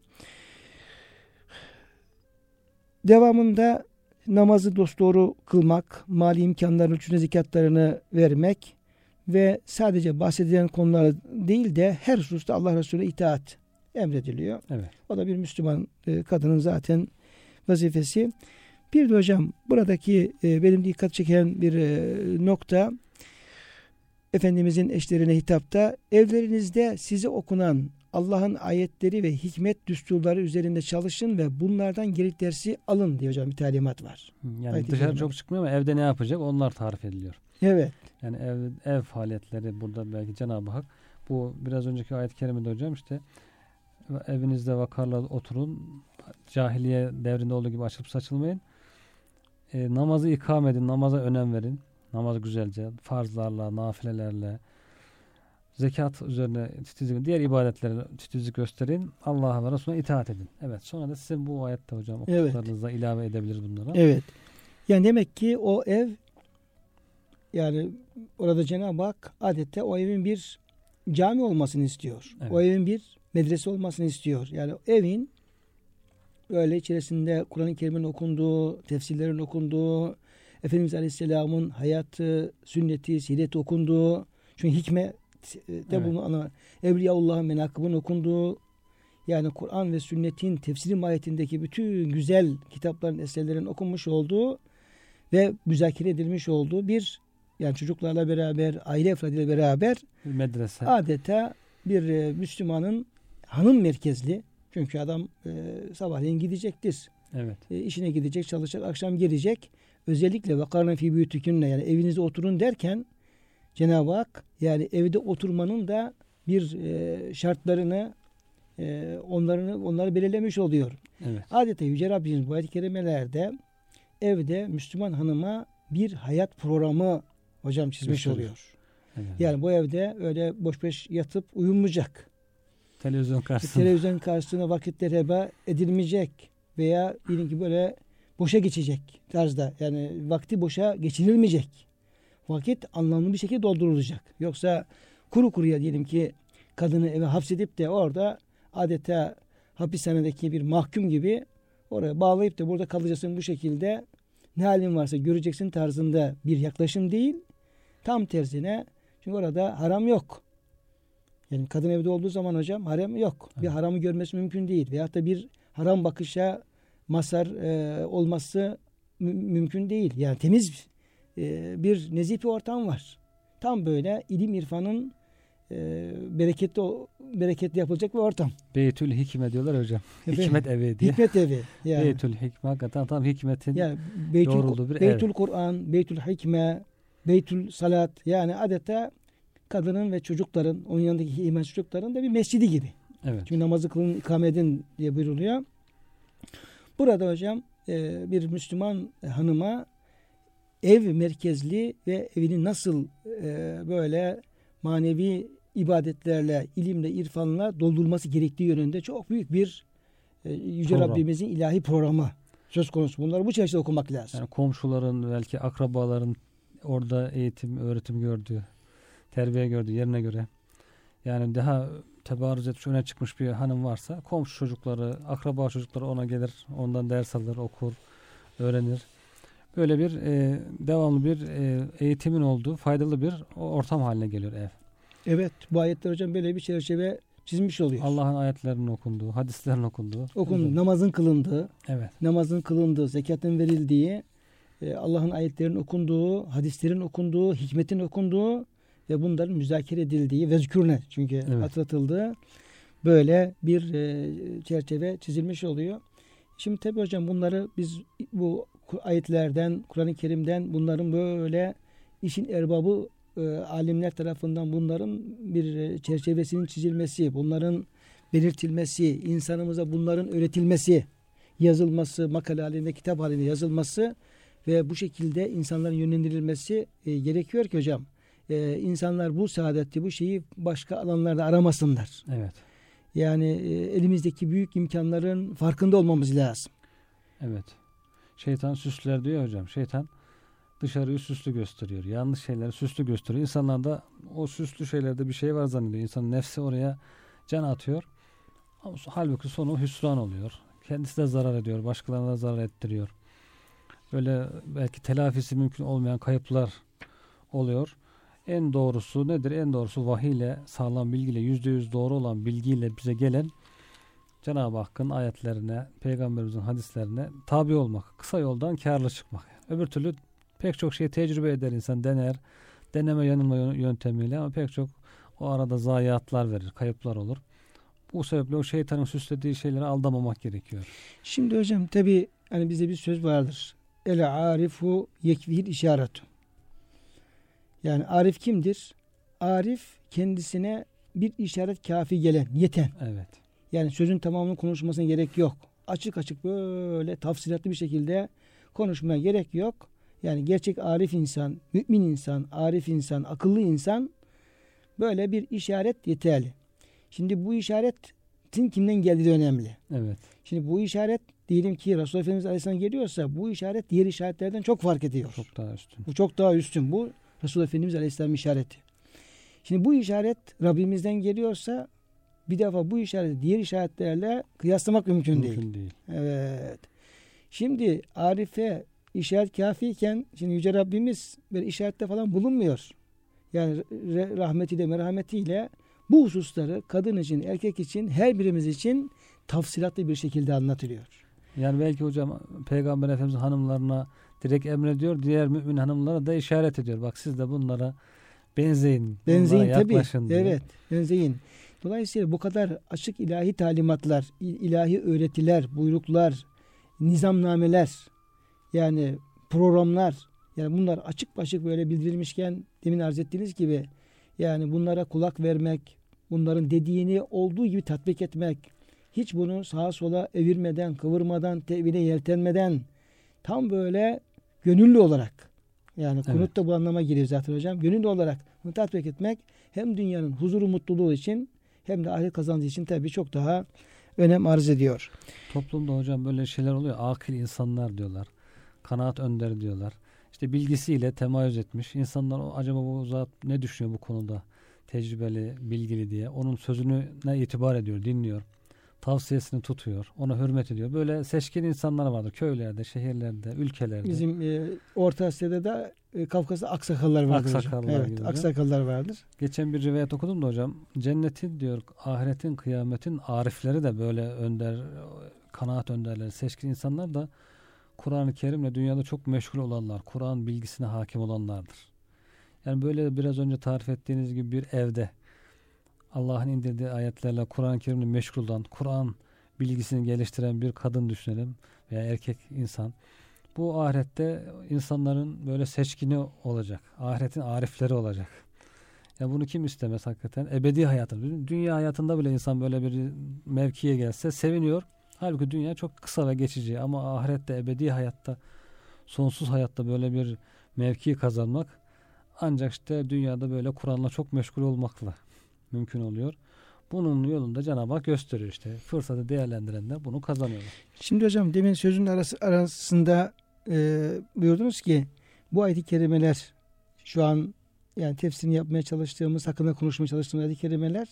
Devamında namazı dosdoğru kılmak, mali imkanların ölçüne zikatlarını vermek ve sadece bahsedilen konular değil de her hususta Allah Resulüne itaat emrediliyor. Evet. O da bir Müslüman e, kadının zaten vazifesi. Bir de hocam buradaki e, benim dikkat çeken bir e, nokta Efendimizin eşlerine hitapta evlerinizde size okunan Allah'ın ayetleri ve hikmet düsturları üzerinde çalışın ve bunlardan gerekli dersi alın diye hocam bir talimat var. Yani Ayet-i dışarı çok çıkmıyor ama evde ne yapacak onlar tarif ediliyor. Evet. Yani ev, ev faaliyetleri burada belki Cenab-ı Hak bu biraz önceki ayet-i kerimede hocam işte evinizde vakarla oturun cahiliye devrinde olduğu gibi açılıp saçılmayın. E, namazı ikame edin, namaza önem verin. Namaz güzelce, farzlarla, nafilelerle, zekat üzerine titizlik, diğer ibadetlere titizlik gösterin. Allah'a ve Resulüne itaat edin. Evet. Sonra da sizin bu ayette hocam Evet. okuduklarınızda ilave edebiliriz bunlara. Evet. Yani demek ki o ev yani orada Cenab-ı Hak adette o evin bir cami olmasını istiyor. Evet. O evin bir medrese olmasını istiyor. Yani evin böyle içerisinde Kur'an-ı Kerim'in okunduğu, tefsirlerin okunduğu, Efendimiz Aleyhisselam'ın hayatı, sünneti, sireti okunduğu, çünkü hikmet de Evet. bunu ana Evliyaullah'ın menakıbının okunduğu, yani Kur'an ve sünnetin tefsiri mahiyetindeki bütün güzel kitapların, eserlerin okunmuş olduğu ve müzakere edilmiş olduğu bir yani çocuklarla beraber, aile efradıyla beraber Bir medrese. adeta bir e, Müslümanın hanım merkezli çünkü adam e, sabahleyin gidecektir. Evet. E, işine gidecek, çalışacak, akşam gelecek. Özellikle vakarna fi büyütükünle yani evinizde oturun derken Cenab-ı Hak yani evde oturmanın da bir e, şartlarını e, onlarını onları belirlemiş oluyor. Evet. Adeta Yüce Rabbimiz bu ayet-i kerimelerde evde Müslüman hanıma bir hayat programı hocam çizmiş Gösteriyor. oluyor. evet. Yani bu evde öyle boş boş yatıp uyumayacak. televizyon karşısında. Televizyon karşısında vakitler heba edilmeyecek veya diyelim ki böyle boşa geçecek tarzda. Yani vakti boşa geçirilmeyecek. Vakit anlamlı bir şekilde doldurulacak. Yoksa kuru kuruya diyelim ki kadını eve hapsedip de orada adeta hapishanedeki bir mahkum gibi oraya bağlayıp da burada kalacaksın bu şekilde ne halin varsa göreceksin tarzında bir yaklaşım değil. Tam tersine çünkü orada haram yok. Yani kadın evde olduğu zaman hocam haram yok. Bir Evet. haramı görmesi mümkün değil. Veyahut da bir haram bakışa masar e, olması mü- mümkün değil. Yani temiz e, bir nezih bir ortam var. Tam böyle ilim irfanın e, bereketli bereketli yapılacak bir ortam. Beytül hikme diyorlar hocam. Efendim, Hikmet evi diye. hikmet evi. Yani, Beytül hikme hakikaten tam hikmetin yani Beytül, doğrulduğu bir Beytül ev. Kur'an, Beytül Hikme, Beytül Salat yani adeta kadının ve çocukların, onun yanındaki iman çocukların da bir mescidi gibi. Evet. Çünkü namazı kılın, ikame edin diye buyruluyor. Burada hocam e, bir Müslüman hanıma ev merkezli ve evini nasıl e, böyle manevi ibadetlerle, ilimle, irfanla doldurması gerektiği yönünde çok büyük bir e, Yüce Program. Rabbimizin ilahi programı söz konusu. Bunları bu çerçevede okumak lazım. Yani komşuların belki akrabaların orada eğitim, öğretim gördüğü, terbiye gördüğü yerine göre yani daha tebarüz etmiş, öne çıkmış bir hanım varsa komşu çocukları, akraba çocukları ona gelir, ondan ders alır, okur, öğrenir. Böyle bir e, devamlı bir e, eğitimin olduğu faydalı bir ortam haline geliyor ev. Evet bu ayetler hocam böyle bir çerçeve çizmiş oluyor. Allah'ın ayetlerinin okunduğu, hadislerin okunduğu. Okun Güzel. namazın kılındığı, Evet. namazın kılındığı, zekatın verildiği, Allah'ın ayetlerinin okunduğu, hadislerin okunduğu, hikmetin okunduğu ve bunların müzakere edildiği vezkürne çünkü Evet. hatırlatıldığı böyle bir e, çerçeve çizilmiş oluyor. Şimdi tabi hocam bunları biz bu ayetlerden, Kur'an-ı Kerim'den bunların böyle işin erbabı e, alimler tarafından bunların bir e, çerçevesinin çizilmesi, bunların belirtilmesi, insanımıza bunların öğretilmesi, yazılması, makale halinde, kitap halinde yazılması ve bu şekilde insanların yönlendirilmesi e, gerekiyor ki hocam. E, insanlar bu saadeti, bu şeyi başka alanlarda aramasınlar. Evet. Yani e, elimizdeki büyük imkanların farkında olmamız lazım. Evet. Şeytan süsler diyor hocam. Şeytan dışarıyı süslü gösteriyor. Yanlış şeyleri süslü gösteriyor. İnsanlar da o süslü şeylerde bir şey var zannediyor. İnsanın nefsi oraya can atıyor. Halbuki sonu hüsran oluyor. Kendisi de zarar ediyor. Başkalarına da zarar ettiriyor. Böyle belki telafisi mümkün olmayan kayıplar oluyor. En doğrusu nedir? En doğrusu vahiy ile sağlam bilgiyle yüzde yüz doğru olan bilgiyle bize gelen Cenab-ı Hakk'ın ayetlerine, Peygamberimizin hadislerine tabi olmak. Kısa yoldan karlı çıkmak. Öbür türlü pek çok şey tecrübe eder insan, dener. Deneme yanılma yö- yöntemiyle ama pek çok o arada zayiatlar verir, kayıplar olur. Bu sebeple o şeytanın süslediği şeylere aldamamak gerekiyor. Şimdi hocam tabi hani bizde bir söz vardır. El arifu yekvihil işaretu. Yani arif kimdir? Arif kendisine bir işaret kafi gelen, yeten. Evet. Yani sözün tamamının konuşmasına gerek yok. Açık açık böyle tafsilatlı bir şekilde konuşmaya gerek yok. Yani gerçek arif insan, mümin insan, arif insan, akıllı insan böyle bir işaret yeterli. Şimdi bu işaretin kimden geldiği önemli. Evet. Şimdi bu işaret diyelim ki Resulullah Efendimiz Aleyhisselam geliyorsa bu işaret diğer işaretlerden çok fark ediyor. Çok daha üstün. Bu çok daha üstün. Bu Resulullah Efendimiz Aleyhisselam işareti. Şimdi bu işaret Rabbimizden geliyorsa bir defa bu işareti diğer işaretlerle kıyaslamak mümkün, değil. Mümkün değil. Evet. Şimdi Arife işaret kafiyken şimdi Yüce Rabbimiz bir işarette falan bulunmuyor. Yani rahmetiyle merhametiyle bu hususları kadın için erkek için her birimiz için tafsilatlı bir şekilde anlatılıyor. Yani belki hocam Peygamber Efendimiz hanımlarına direkt emrediyor. Diğer mümin hanımlara da işaret ediyor. Bak siz de bunlara benzeyin. Benzeyin tabii. diye. Evet, benzeyin. Dolayısıyla bu kadar açık ilahi talimatlar, il- ilahi öğretiler, buyruklar, nizamnameler, yani programlar, yani bunlar açık açık böyle bildirilmişken demin arz ettiğiniz gibi yani bunlara kulak vermek, bunların dediğini olduğu gibi tatbik etmek, hiç bunu sağa sola evirmeden, kıvırmadan, tevhile yeltenmeden tam böyle gönüllü olarak yani kunut Evet. da bu anlama geliyor zaten hocam. Gönüllü olarak bunu tatbik etmek hem dünyanın huzuru mutluluğu için hem de ahiret kazancı için tabii çok daha önem arz ediyor. Toplumda hocam böyle şeyler oluyor. Akil insanlar diyorlar. Kanaat önderi diyorlar. İşte bilgisiyle temayüz etmiş. İnsanlar "O, acaba bu zat ne düşünüyor bu konuda? Tecrübeli, bilgili diye. Onun sözünü ne itibar ediyor, dinliyor. Tavsiyesini tutuyor. Ona hürmet ediyor. Böyle seçkin insanlar vardır. Köylerde, şehirlerde, ülkelerde. Bizim e, Orta Asya'da da e, Kafkas'ta aksakallar vardır Aksakallar. Evet, gibi aksakallar vardır. Geçen bir rivayet okudum da hocam. Cennetin diyor ahiretin, kıyametin arifleri de böyle önder kanaat önderleri, seçkin insanlar da Kur'an-ı Kerim'le dünyada çok meşgul olanlar, Kur'an bilgisine hakim olanlardır. Yani böyle biraz önce tarif ettiğiniz gibi bir evde Allah'ın indirdiği ayetlerle Kur'an-ı Kerim'le meşgul olan, Kur'an bilgisini geliştiren bir kadın düşünelim veya erkek insan. Bu ahirette insanların böyle seçkini olacak. Ahiretin arifleri olacak. Ya bunu kim istemez hakikaten? Ebedi hayatı. Dünya hayatında bile insan böyle bir mevkiye gelse seviniyor. Halbuki dünya çok kısa ve geçici ama ahirette ebedi hayatta sonsuz hayatta böyle bir mevki kazanmak ancak işte dünyada böyle Kur'an'la çok meşgul olmakla mümkün oluyor. Bunun yolunda Cenab-ı Hak gösteriyor işte. Fırsatı değerlendirenler bunu kazanıyorlar. Şimdi hocam demin sözün arası, arasında e, buyurdunuz ki bu ayet-i kerimeler şu an yani tefsirini yapmaya çalıştığımız, hakkında konuşmaya çalıştığımız ayet-i kerimeler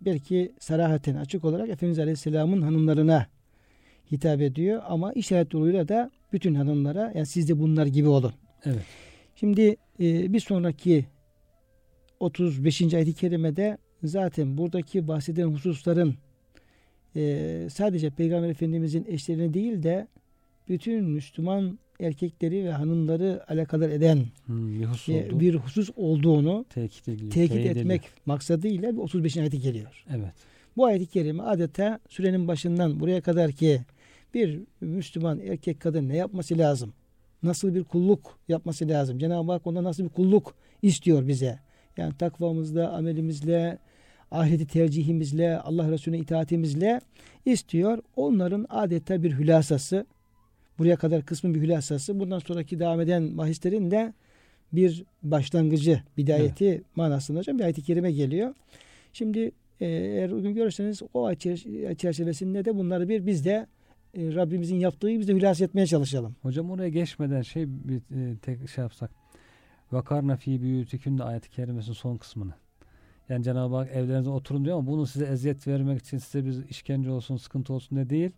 belki sarahaten açık olarak Efendimiz Aleyhisselam'ın hanımlarına hitap ediyor ama işaret yoluyla da bütün hanımlara yani siz de bunlar gibi olun. Evet. Şimdi e, bir sonraki 35. ayet-i kerimede zaten buradaki bahsedilen hususların e, sadece Peygamber Efendimizin eşlerini değil de bütün Müslüman erkekleri ve hanımları alakadar eden hmm, bir, husus e, bir husus olduğunu tekit, ediliyor, tekit etmek maksadıyla bir 35. ayeti geliyor. Evet. Bu ayet-i kerime adeta sürenin başından buraya kadar ki bir Müslüman erkek kadın ne yapması lazım? Nasıl bir kulluk yapması lazım? Cenab-ı Hak ondan nasıl bir kulluk istiyor bize? Yani takvamızla, amelimizle, ahireti tercihimizle, Allah Resulüne itaatimizle istiyor. Onların adeta bir hülasası, buraya kadar kısmın bir hülasası, bundan sonraki devam eden bahislerin de bir başlangıcı, bidayeti evet. manasında hocam bir ayet-i kerime geliyor. Şimdi e, eğer uygun görürseniz o çerçevesinde de bunları bir biz de e, Rabbimizin yaptığı biz de hülas etmeye çalışalım. Hocam oraya geçmeden şey bir e, tek şey yapsak. Vakarna fi büyütükün de ayet-i kerimesinin son kısmını. Yani Cenab-ı Hak evlerinize oturun diyor ama bunu size eziyet vermek için size bir işkence olsun, sıkıntı olsun diye değil.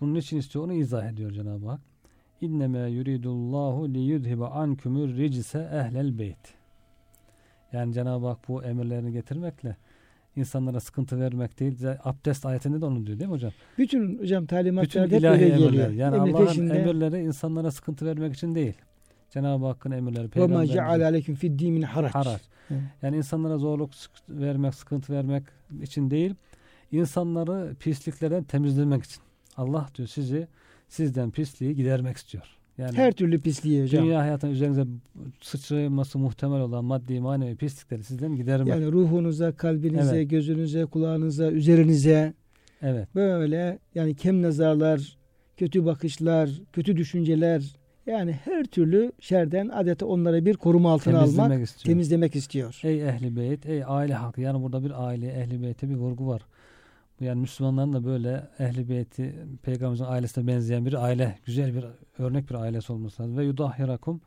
Bunun için istiyor. Onu izah ediyor Cenab-ı Hak. İnnemâ yuridullahu li yudhibe ankumur ricse ehlel beyt. Yani Cenab-ı Hak bu emirlerini getirmekle insanlara sıkıntı vermek değil. Abdest ayetinde de onu diyor değil mi hocam? Bütün hocam talimatlarda Bütün ilahi geliyor. Yani Allah'ın emirleri insanlara sıkıntı vermek için değil. Cenab-ı Hakk'ın emirleri, peygamberleri. Ve haraç. Haraç. Yani insanlara zorluk vermek, sıkıntı vermek için değil. İnsanları pisliklerden temizlemek için. Allah diyor sizi sizden pisliği gidermek istiyor. Yani her türlü pisliği hocam. Dünya hayatının üzerinize sıçraması muhtemel olan maddi manevi pislikleri sizden gidermek. Yani ruhunuza, kalbinize, evet. gözünüze, kulağınıza, üzerinize evet. böyle yani kem nazarlar, kötü bakışlar, kötü düşünceler yani her türlü şerden adeta onlara bir koruma altına temizlemek almak, istiyor. temizlemek istiyor. Ey ehli beyt, ey aile halkı. Yani burada bir aile, ehli beyte bir vurgu var. Yani Müslümanların da böyle ehli beyti peygamberimizin ailesine benzeyen bir aile, güzel bir örnek bir ailesi olması lazım. Ve yudahhirakum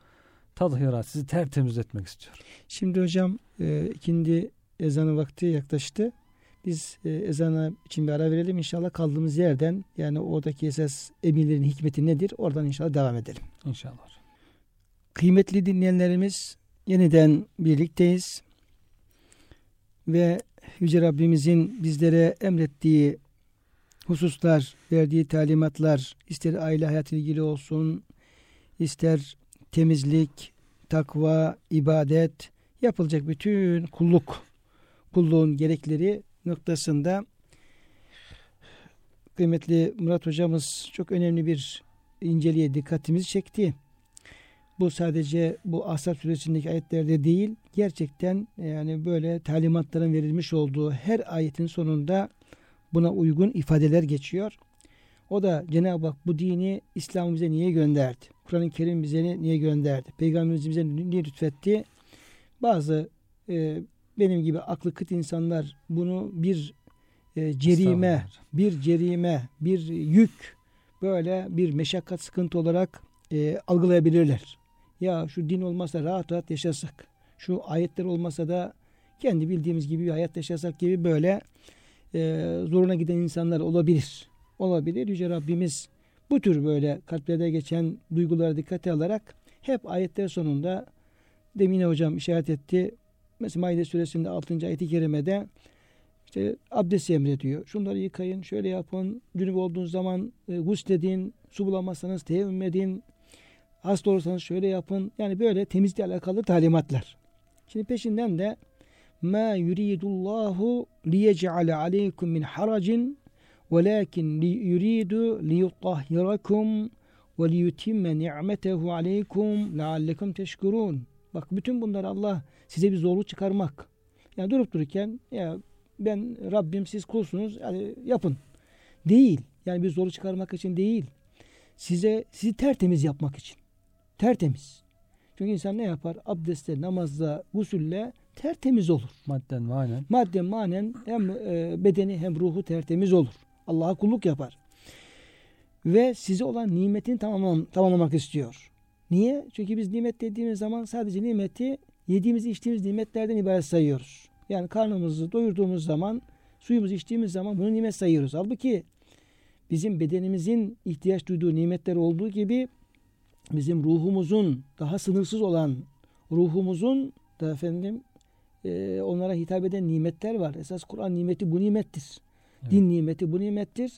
tadhira sizi tertemiz etmek istiyor. Şimdi hocam e, ikindi ezanı vakti yaklaştı. Biz e, ezana için bir ara verelim inşallah kaldığımız yerden yani oradaki esas emirlerin hikmeti nedir oradan inşallah devam edelim. İnşallah. Kıymetli dinleyenlerimiz yeniden birlikteyiz ve Yüce Rabbimizin bizlere emrettiği hususlar, verdiği talimatlar ister aile hayatı ilgili olsun, ister temizlik, takva, ibadet, yapılacak bütün kulluk, kulluğun gerekleri noktasında kıymetli Murat hocamız çok önemli bir inceliğe dikkatimizi çekti. Bu sadece bu Asap suresindeki ayetlerde değil, gerçekten yani böyle talimatların verilmiş olduğu her ayetin sonunda buna uygun ifadeler geçiyor. O da Cenab-ı Hak bu dini İslam bize niye gönderdi? Kur'an-ı Kerim bize niye gönderdi? Peygamberimiz bize niye lütfetti? Bazı e, benim gibi aklı kıt insanlar bunu bir e, cerime, bir cerime, bir yük böyle bir meşakkat sıkıntı olarak e, algılayabilirler. Ya şu din olmasa rahat rahat yaşasak, şu ayetler olmasa da kendi bildiğimiz gibi bir hayat yaşasak gibi böyle e, zoruna giden insanlar olabilir. Olabilir. Yüce Rabbimiz bu tür böyle kalplerde geçen duygulara dikkate alarak hep ayetler sonunda demin hocam işaret etti. Mesela Maide suresinde 6. ayeti kerimede İşte abdest emrediyor. Şunları yıkayın, şöyle yapın. Cünüp olduğunuz zaman e, gusledin, su bulamazsanız teyemmüm edin. Hasta olursanız şöyle yapın. Yani böyle temizlikle alakalı talimatlar. Şimdi peşinden de ma yuridullahu liyec'ale aleykum min haracin velakin yuridu liyutahhirakum ve liyutimme ni'metehu aleykum leallekum teşkurun. Bak bütün bunlar Allah size bir zorluk çıkarmak. Yani durup dururken ya ben Rabbim siz kulsunuz yani yapın. Değil. Yani bir zorluk çıkarmak için değil. Size sizi tertemiz yapmak için. Tertemiz. Çünkü insan ne yapar? Abdestle, namazla, gusülle tertemiz olur. Madden manen. Madden manen hem e, bedeni hem ruhu tertemiz olur. Allah'a kulluk yapar. Ve size olan nimetini tamamlam tamamlamak istiyor. Niye? Çünkü biz nimet dediğimiz zaman sadece nimeti yediğimiz içtiğimiz nimetlerden ibaret sayıyoruz. Yani karnımızı doyurduğumuz zaman suyumuzu içtiğimiz zaman bunu nimet sayıyoruz. Halbuki bizim bedenimizin ihtiyaç duyduğu nimetler olduğu gibi bizim ruhumuzun daha sınırsız olan ruhumuzun da efendim e, onlara hitap eden nimetler var. Esas Kur'an nimeti bu nimettir. Evet. Din nimeti bu nimettir.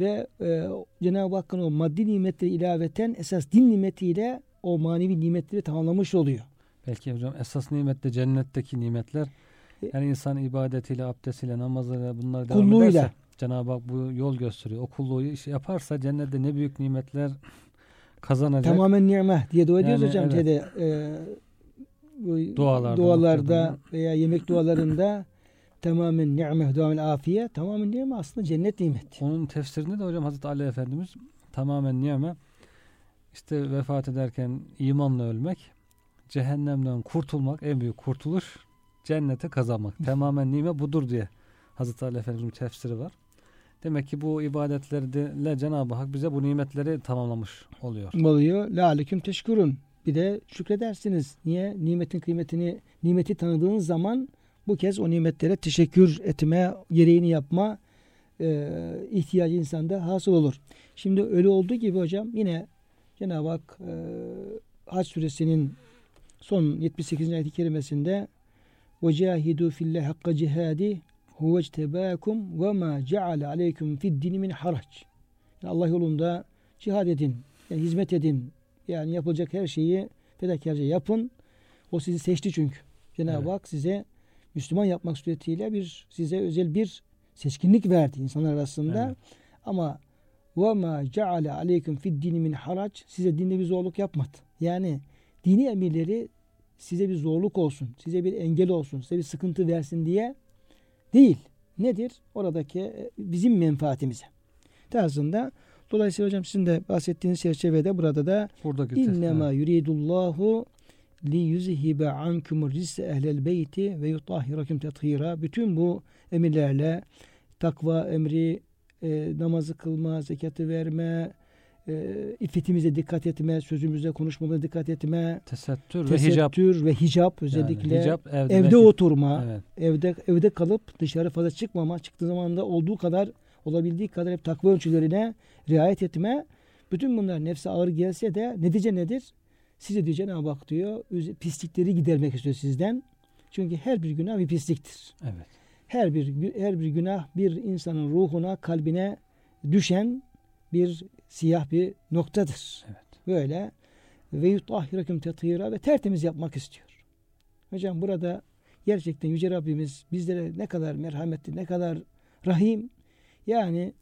Ve e, Cenab-ı Hakk'ın o maddi nimetleri ilaveten esas din nimetiyle o manevi nimetleri tamamlamış oluyor. Belki hocam esas nimet de cennetteki nimetler. E, yani insan ibadetiyle, abdestiyle, namazıyla bunlar devam Kulluğuyla. ederse Cenab-ı Hak bu yol gösteriyor. O kulluğu yaparsa cennette ne büyük nimetler kazanacak. Tamamen ni'me diye dua ediyoruz yani, hocam. Evet. Şeyde, e, bu dualarda, dualarda veya yemek dualarında tamamen ni'me, tamamen afiye, tamamen ni'me aslında cennet nimet. Onun tefsirinde de hocam Hazreti Ali Efendimiz tamamen ni'me işte vefat ederken imanla ölmek, cehennemden kurtulmak en büyük kurtuluş, cennete kazanmak. tamamen ni'me budur diye Hazreti Ali Efendimiz'in tefsiri var. Demek ki bu ibadetlerle Cenab-ı Hak bize bu nimetleri tamamlamış oluyor. Oluyor. La aleyküm teşkurun. Bir de şükredersiniz. Niye? Nimetin kıymetini, nimeti tanıdığınız zaman bu kez o nimetlere teşekkür etme, gereğini yapma e, ihtiyacı insanda hasıl olur. Şimdi öyle olduğu gibi hocam yine Cenab-ı Hak e, Hac suresinin son 78. ayet-i kerimesinde وَجَاهِدُوا فِي اللّٰهِ حَقَّ جِهَادِ huve tebâkum ve mâ ceale aleyküm fid dini min harac. Yani Allah yolunda cihad edin, yani hizmet edin. Yani yapılacak her şeyi fedakarca yapın. O sizi seçti çünkü. Cenab-ı evet. Hak size Müslüman yapmak suretiyle bir size özel bir seçkinlik verdi insanlar arasında. Evet. Ama ve ma ceale aleyküm fid dini min harac size dinde bir zorluk yapmadı. Yani dini emirleri size bir zorluk olsun, size bir engel olsun, size bir sıkıntı versin diye değil. Nedir? Oradaki e, bizim menfaatimize. Tarzında Dolayısıyla hocam sizin de bahsettiğiniz çerçevede burada da innema yuridullahu li yuzhibe ankum rizse ehlel beyti ve yutahhirakum tethira. Bütün bu emirlerle takva emri, e, namazı kılma, zekatı verme, e, iffetimize dikkat etme, sözümüze konuşmamıza dikkat etme, tesettür, tesettür ve hicap, ve hicap özellikle yani hicap, evde, evde oturma, evet. evde evde kalıp dışarı fazla çıkmama, çıktığı zaman da olduğu kadar olabildiği kadar hep takva ölçülerine riayet etme. Bütün bunlar nefse ağır gelse de netice nedir? Size diyor Cenab-ı Hak diyor pislikleri gidermek istiyor sizden. Çünkü her bir günah bir pisliktir. Evet. Her bir her bir günah bir insanın ruhuna, kalbine düşen bir siyah bir noktadır. Evet. Böyle ve yutahhirakum tetira ve tertemiz yapmak istiyor. Hocam burada gerçekten Yüce Rabbimiz bizlere ne kadar merhametli, ne kadar rahim. Yani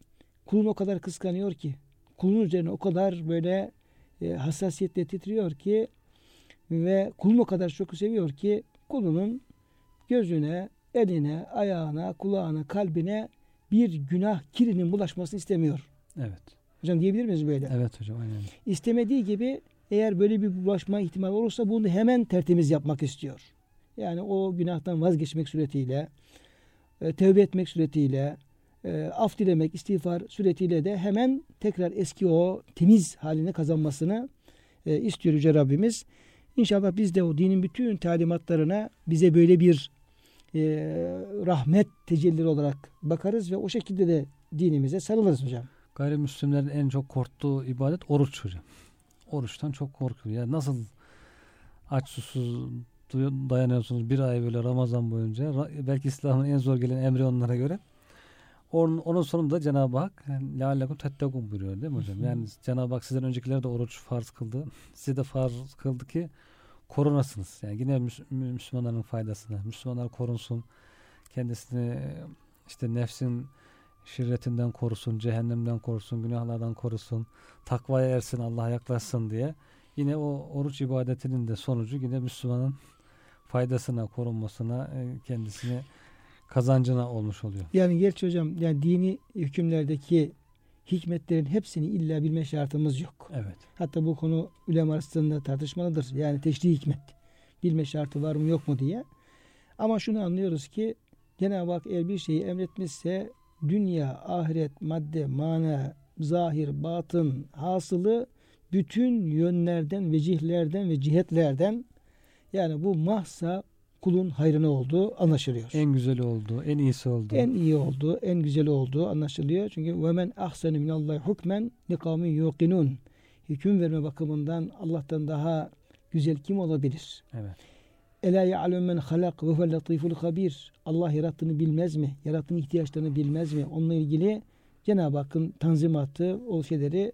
kulunu o kadar kıskanıyor ki, kulun üzerine o kadar böyle e, hassasiyetle titriyor ki ve kulunu o kadar çok seviyor ki kulunun gözüne, eline, ayağına, kulağına, kalbine bir günah kirinin bulaşmasını istemiyor. Evet. Hocam diyebilir miyiz böyle? Evet hocam aynen. İstemediği gibi eğer böyle bir bulaşma ihtimali olursa bunu hemen tertemiz yapmak istiyor. Yani o günahtan vazgeçmek suretiyle, e, tevbe etmek suretiyle, e, af dilemek, istiğfar suretiyle de hemen tekrar eski o temiz haline kazanmasını e, istiyor Yüce Rabbimiz. İnşallah biz de o dinin bütün talimatlarına bize böyle bir e, rahmet tecellileri olarak bakarız ve o şekilde de dinimize sarılırız hocam. Gayrimüslimlerin en çok korktuğu ibadet oruç hocam. Oruçtan çok korkuyor. Yani nasıl aç susuz dayanıyorsunuz bir ay böyle Ramazan boyunca. Belki İslam'ın en zor gelen emri onlara göre. Onun, onun sonunda Cenab-ı Hak leallekum tettekun buyuruyor değil mi hocam? Yani Cenab-ı Hak sizden öncekiler de oruç farz kıldı. Size de farz kıldı ki korunasınız. Yani yine Müslümanların faydasına. Müslümanlar korunsun. Kendisini işte nefsin şirretinden korusun, cehennemden korusun, günahlardan korusun, takvaya ersin, Allah'a yaklaşsın diye. Yine o oruç ibadetinin de sonucu yine Müslümanın faydasına, korunmasına, e, kendisini kazancına olmuş oluyor. Yani gerçi hocam yani dini hükümlerdeki hikmetlerin hepsini illa bilme şartımız yok. Evet. Hatta bu konu ulema arasında tartışmalıdır. Yani teşri hikmet. Bilme şartı var mı yok mu diye. Ama şunu anlıyoruz ki Cenab-ı Hak eğer bir şeyi emretmişse dünya, ahiret, madde, mana, zahir, batın, hasılı bütün yönlerden, vecihlerden ve cihetlerden yani bu mahsa kulun hayrına olduğu anlaşılıyor. En güzeli oldu, en iyisi oldu. En iyi oldu, en güzeli olduğu anlaşılıyor. Çünkü ve men ahsenu minallahi hukmen likavmin yuqinun. Hüküm verme bakımından Allah'tan daha güzel kim olabilir? Evet. Ela ya'lem men halak ve huvel latiful habir. Allah yarattığını bilmez mi? Yarattığın ihtiyaçlarını bilmez mi? Onunla ilgili Cenab-ı Hakk'ın tanzimatı, o şeyleri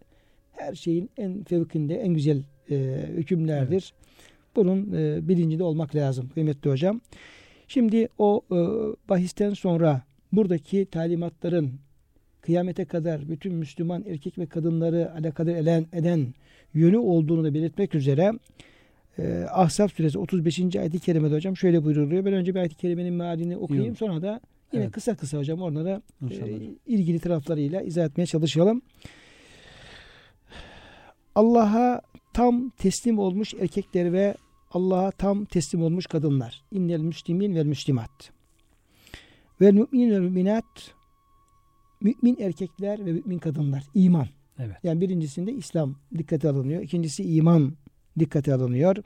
her şeyin en fevkinde, en güzel e, hükümlerdir. Evet. Bunun e, bilincinde olmak lazım kıymetli hocam. Şimdi o e, bahisten sonra buradaki talimatların kıyamete kadar bütün Müslüman erkek ve kadınları alakadar eden, eden yönü olduğunu da belirtmek üzere e, Ahzab suresi 35. ayet-i kerimede hocam şöyle buyruluyor. Ben önce bir ayet-i kerimenin mealini okuyayım. Yok. Sonra da yine evet. kısa kısa hocam onlara e, ilgili taraflarıyla izah etmeye çalışalım. Allah'a tam teslim olmuş erkekler ve Allah'a tam teslim olmuş kadınlar. İnnel müslimin ve müslimat. Ve mümin ve müminat mümin erkekler ve mümin kadınlar. İman. Evet. Yani birincisinde İslam dikkate alınıyor. İkincisi iman dikkate alınıyor.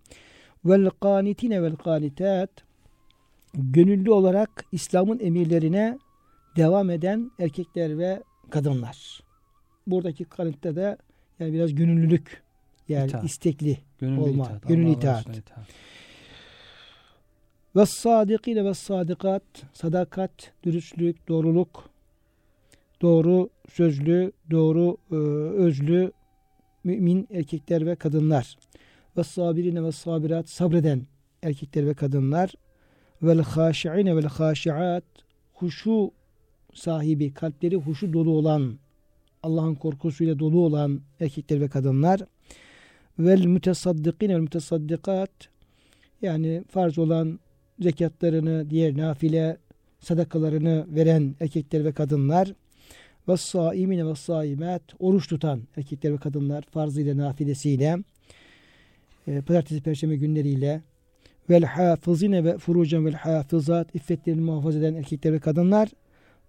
Vel kanitine vel kanitat gönüllü olarak İslam'ın emirlerine devam eden erkekler ve kadınlar. Buradaki kanitte de yani biraz gönüllülük yani itaat. istekli gönüllü olma, itaat, gönüllü itaat. Ve sadikine ve sadikat, sadakat, dürüstlük, doğruluk, doğru sözlü, doğru e, özlü mümin erkekler ve kadınlar. Ve sabirine ve sabirat, sabreden erkekler ve kadınlar. Vel haşi'ine vel haşi'at, huşu sahibi, kalpleri huşu dolu olan, Allah'ın korkusuyla dolu olan erkekler ve kadınlar. Vel mütesaddikin vel mütesaddikat yani farz olan zekatlarını, diğer nafile sadakalarını veren erkekler ve kadınlar. Ve saimine ve saimat oruç tutan erkekler ve kadınlar farzıyla nafilesiyle e, pazartesi perşembe günleriyle vel hafızine ve furucen vel hafızat iffetlerini muhafaza eden erkekler ve kadınlar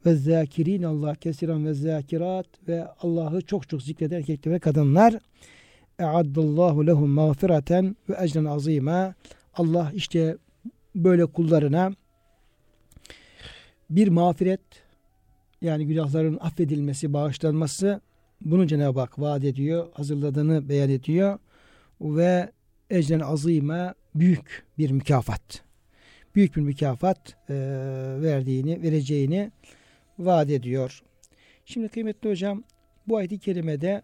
ve zakirin Allah kesiran ve zakirat ve Allah'ı çok çok zikreden erkekler ve kadınlar e'addallahu lehum mağfireten ve ecren azime Allah işte böyle kullarına bir mağfiret yani günahların affedilmesi, bağışlanması bunu Cenab-ı Hak vaat ediyor, hazırladığını beyan ediyor ve ecren azime büyük bir mükafat. Büyük bir mükafat e, verdiğini, vereceğini vaat ediyor. Şimdi kıymetli hocam bu ayet-i kerimede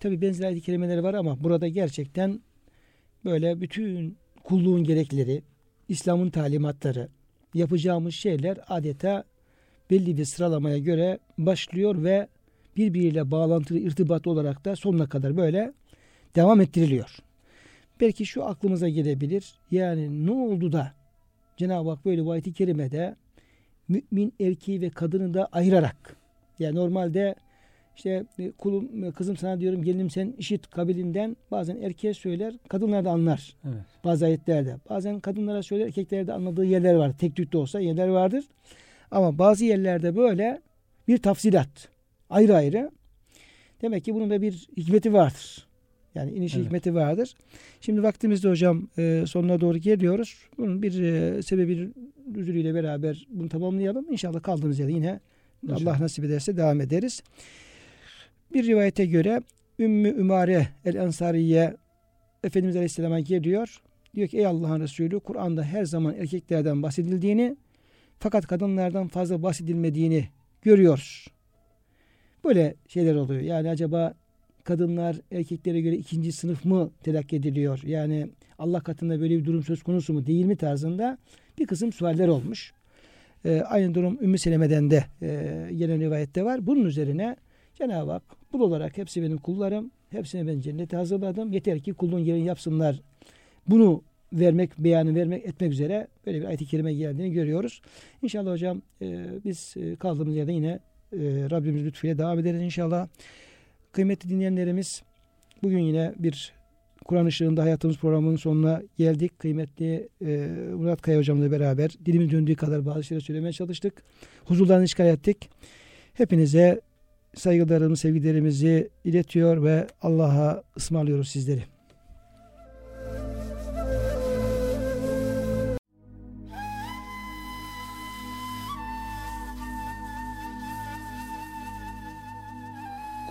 tabi benzer ayet-i kerimeleri var ama burada gerçekten böyle bütün kulluğun gerekleri, İslam'ın talimatları, yapacağımız şeyler adeta belli bir sıralamaya göre başlıyor ve birbiriyle bağlantılı irtibatlı olarak da sonuna kadar böyle devam ettiriliyor. Belki şu aklımıza gelebilir. Yani ne oldu da Cenab-ı Hak böyle bu ayet-i kerimede mümin erkeği ve kadını da ayırarak yani normalde işte e, kulum e, kızım sana diyorum gelinim sen işit kabilinden bazen erkeğe söyler kadınlar da anlar. Evet. Bazı ayetlerde. Bazen kadınlara söyler erkeklerde anladığı yerler var. Tek tük de olsa yerler vardır. Ama bazı yerlerde böyle bir tafsilat. Ayrı ayrı. Demek ki bunun da bir hikmeti vardır. Yani iniş evet. hikmeti vardır. Şimdi vaktimizde hocam e, sonuna doğru geliyoruz. Bunun bir e, sebebi üzülüyle beraber bunu tamamlayalım. İnşallah kaldığımız yerde yine İnşallah. Allah nasip ederse devam ederiz. Bir rivayete göre Ümmü Ümare el Ensariye Efendimiz Aleyhisselam'a geliyor. diyor ki ey Allah'ın Resulü Kur'an'da her zaman erkeklerden bahsedildiğini fakat kadınlardan fazla bahsedilmediğini görüyoruz. Böyle şeyler oluyor. Yani acaba kadınlar erkeklere göre ikinci sınıf mı telakki ediliyor? Yani Allah katında böyle bir durum söz konusu mu değil mi tarzında bir kısım sualler olmuş. Ee, aynı durum Ümmü Seleme'den de e, gelen rivayette var. Bunun üzerine Cenab-ı Hak kul olarak hepsi benim kullarım. Hepsine ben cennete hazırladım. Yeter ki kulun yerini yapsınlar. Bunu vermek, beyanı vermek, etmek üzere böyle bir ayet-i kerime geldiğini görüyoruz. İnşallah hocam e, biz e, kaldığımız yerde yine e, Rabbimiz lütfuyla devam ederiz inşallah. Kıymetli dinleyenlerimiz bugün yine bir Kur'an ışığında hayatımız programının sonuna geldik. Kıymetli e, Murat Kaya hocamla beraber dilimiz döndüğü kadar bazı şeyler söylemeye çalıştık. Huzurlarını işgal ettik. Hepinize saygılarımızı, sevgilerimizi iletiyor ve Allah'a ısmarlıyoruz sizleri.